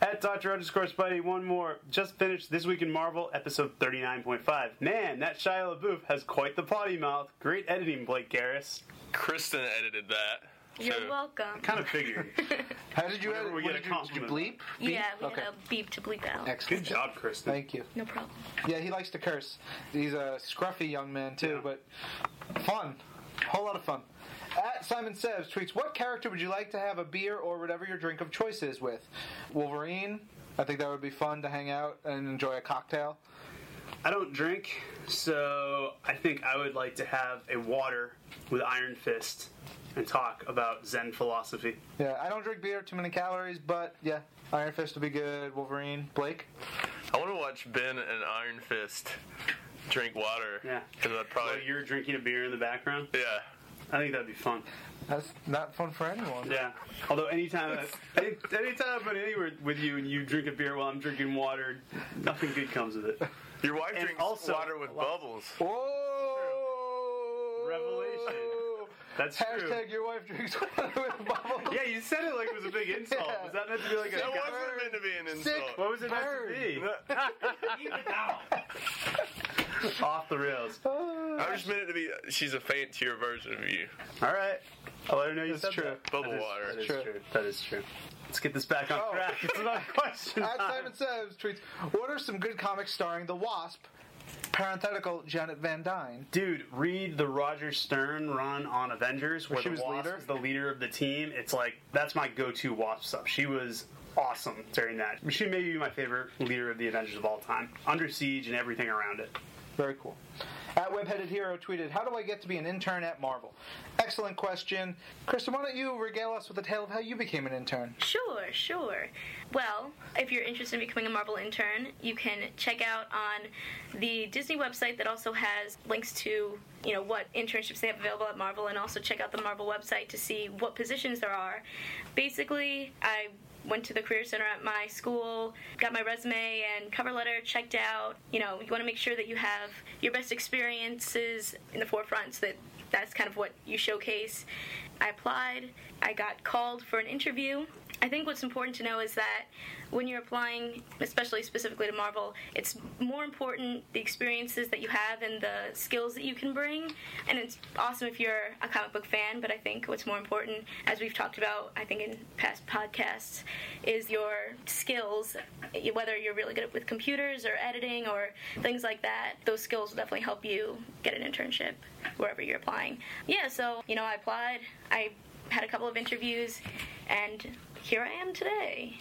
at Dr. underscore Spidey, one more. Just finished This Week in Marvel, episode 39.5. Man, that Shia LaBeouf has quite the potty mouth. Great editing, Blake Garris. Kristen edited that. You're so- welcome. Kind of figured. How did you uh, Whenever edit? we what get did, a you, did you bleep? Beep? Yeah, we okay. had a beep to bleep out. Excellent. Good job, Kristen. Thank you. No problem. Yeah, he likes to curse. He's a scruffy young man too, but fun, whole lot of fun. At Simon Sebs tweets, "What character would you like to have a beer or whatever your drink of choice is with? Wolverine. I think that would be fun to hang out and enjoy a cocktail. I don't drink, so I think I would like to have a water with Iron Fist and talk about Zen philosophy. Yeah, I don't drink beer, too many calories, but yeah, Iron Fist would be good. Wolverine, Blake. I want to watch Ben and Iron Fist drink water. Yeah. Because I'd While probably. you're drinking a beer in the background, Yeah. I think that'd be fun. That's not fun for anyone. Yeah. Although anytime, I, any, anytime I'm anywhere with you and you drink a beer while I'm drinking water, nothing good comes of it. Your wife And drinks also- water with bubbles. Whoa! Revelation. That's true. Hashtag your wife drinks water with bubbles. Yeah, you said it like it was a big insult. Yeah. Was that meant to be like a? That wasn't meant to be an insult. Sick. What was it meant to be? Off the rails. I just meant it to be. She's a fancier version of you. All right. I'll let her know you That's said true. that. Bubble That is- water. That is True. true. That is true. Let's get this back on Oh. track. It's another question. At time. Simon Says tweets, "What are some good comics starring the Wasp?" Parenthetical Janet Van Dyne. Dude, read the Roger Stern run on Avengers where she the was Wasp leader? is the leader of the team. It's like that's my go-to Wasp stuff. She was awesome during that. She may be my favorite leader of the Avengers of all time. Under Siege and everything around it. Very cool. At Webheaded Hero tweeted, "How do I get to be an intern at Marvel?" Excellent question, Kristen. Why don't you regale us with a tale of how you became an intern? Sure, sure. Well, if you're interested in becoming a Marvel intern, you can check out on the Disney website that also has links to, you know, what internships they have available at Marvel and also check out the Marvel website to see what positions there are. Basically, I went to the career center at my school, got my resume and cover letter checked out. You know, you want to make sure that you have your best experiences in the forefront so that that's kind of what you showcase. I applied, I got called for an interview. I think what's important to know is that when you're applying, especially specifically to Marvel, it's more important the experiences that you have and the skills that you can bring. And it's awesome if you're a comic book fan, but I think what's more important, as we've talked about, I think in past podcasts, is your skills. Whether you're really good with computers or editing or things like that, those skills will definitely help you get an internship wherever you're applying. Yeah, so, you know, I applied, I had a couple of interviews, and here I am today.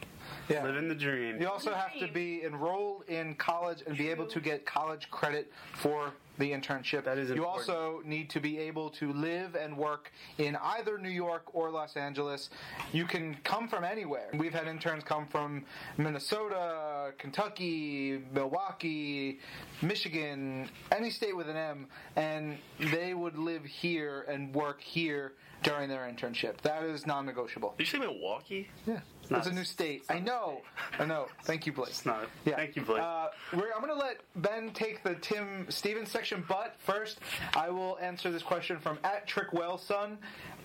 Yeah. Living the dream. You also have to be enrolled in college and be able to get college credit for the internship. That is important. You also need to be able to live and work in either New York or Los Angeles. You can come from anywhere. We've had interns come from Minnesota, Kentucky, Milwaukee, Michigan, any state with an M, and they would live here and work here during their internship. That is non-negotiable. Did you say Milwaukee? Yeah, not- it's a new state. I know. I know. Thank you, Blake. It's not. Yeah. Thank you, Blake. Uh, we're, I'm going to let Ben take the Tim Stevens section, but first, I will answer this question from at Trickwellson.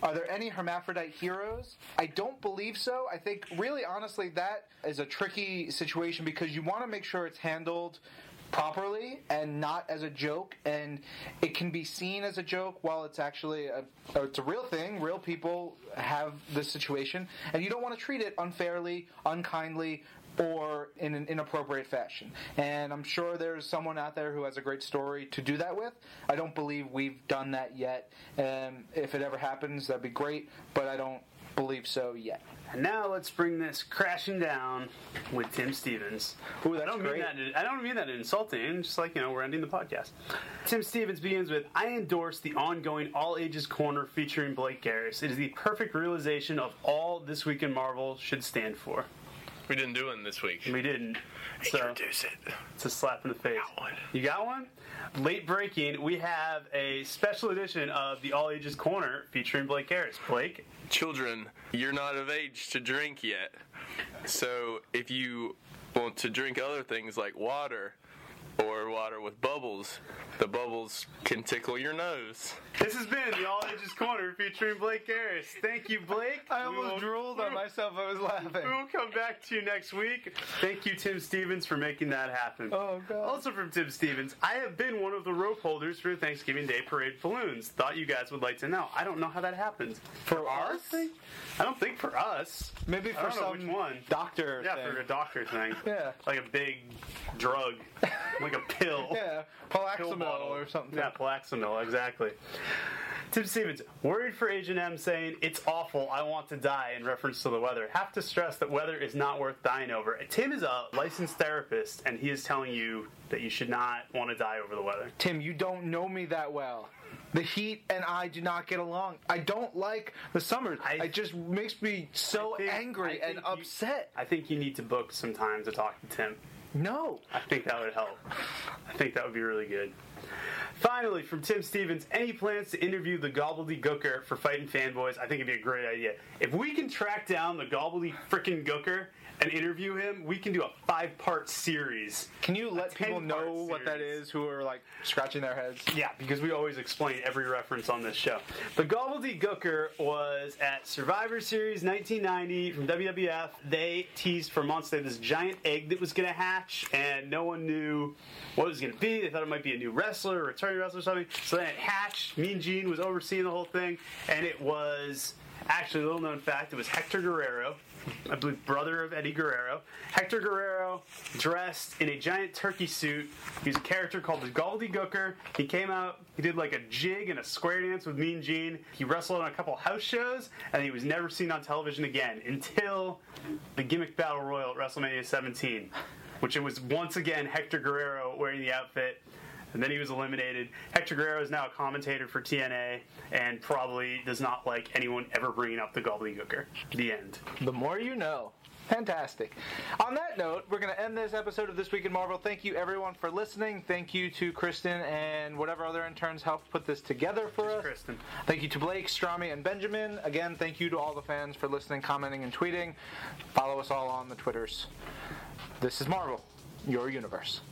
Are there any hermaphrodite heroes? I don't believe so. I think, really, honestly, that is a tricky situation because you want to make sure it's handled properly and not as a joke and it can be seen as a joke while it's actually a, it's a real thing. Real people have this situation and you don't want to treat it unfairly unkindly or in an inappropriate fashion. And i'm sure there's someone out there who has a great story to do that with. I don't believe we've done that yet. And if it ever happens that'd be great but i don't believe so yet And now let's bring this crashing down with Tim Stevens. Ooh, I don't great. mean that. I don't mean that insulting. Just like you know, we're ending the podcast. Tim Stevens begins with, "I endorse the ongoing All Ages Corner featuring Blake Garris. It is the perfect realization of all this week in Marvel should stand for." We didn't do one this week. We didn't. So Introduce it. it's a slap in the face. Got one. You got one? Late breaking, we have a special edition of the All Ages Corner featuring Blake Garris. Blake, Children, you're not of age to drink yet. So if you want to drink other things like water, or water with bubbles. The bubbles can tickle your nose. This has been the All Ages Corner featuring Blake Garris. Thank you, Blake. I We will- almost drooled on myself. I was laughing. We will come back to you next week. Thank you, Tim Stevens, for making that happen. Oh, God. Also from Tim Stevens, I have been one of the rope holders for Thanksgiving Day Parade balloons. Thought you guys would like to know. I don't know how that happens. For our us? thing? I don't think for us. Maybe I for don't know some which one. doctor. Yeah, thing. for a doctor thing. Yeah. Like a big drug, like a pill. Yeah, Pill Palaxamil or something. Yeah, Palaxamil, exactly. Tim Stevens, worried for Agent M saying, It's awful, I want to die, in reference to the weather. Have to stress that weather is not worth dying over. Tim is a licensed therapist, and he is telling you that you should not want to die over the weather. Tim, you don't know me that well. The heat and I do not get along. I don't like the summers. I- it just makes me so think- angry and think you- upset. I think you need to book some time to talk to Tim. No. I think that would help. I think that would be really good. Finally, from Tim Stevens, any plans to interview the Gobbledygooker for Fighting Fanboys? I think it'd be a great idea. If we can track down the Gobbledy frickin' Gooker and interview him, we can do a five part series. Can you let people 10-part know what that is who are like scratching their heads? Yeah, because we always explain every reference on this show. The Gobbledygooker was at Survivor Series 1990 from WWF. They teased for months they had this giant egg that was going to hatch, and no one knew what it was going to be. They thought it might be a new wrestler, a returning wrestler, or something. So then it hatched. Mean Gene was overseeing the whole thing, and it was actually a little known fact. It was Hector Guerrero. I believe brother of Eddie Guerrero. Hector Guerrero dressed in a giant turkey suit. He was a character called the Gobbledygooker. He came out, he did like a jig and a square dance with Mean Gene. He wrestled on a couple house shows, and he was never seen on television again until the gimmick battle royal at WrestleMania 17, which it was once again Hector Guerrero wearing the outfit. And then he was eliminated. Hector Guerrero is now a commentator for TNA and probably does not like anyone ever bringing up the Gobbledygooker. The end. The more you know. Fantastic. On that note, we're going to end this episode of This Week in Marvel. Thank you, everyone, for listening. Thank you to Kristen and whatever other interns helped put this together for us. Kristen. Thank you to Blake, Strami, and Benjamin. Again, thank you to all the fans for listening, commenting, and tweeting. Follow us all on the Twitters. This is Marvel, your universe.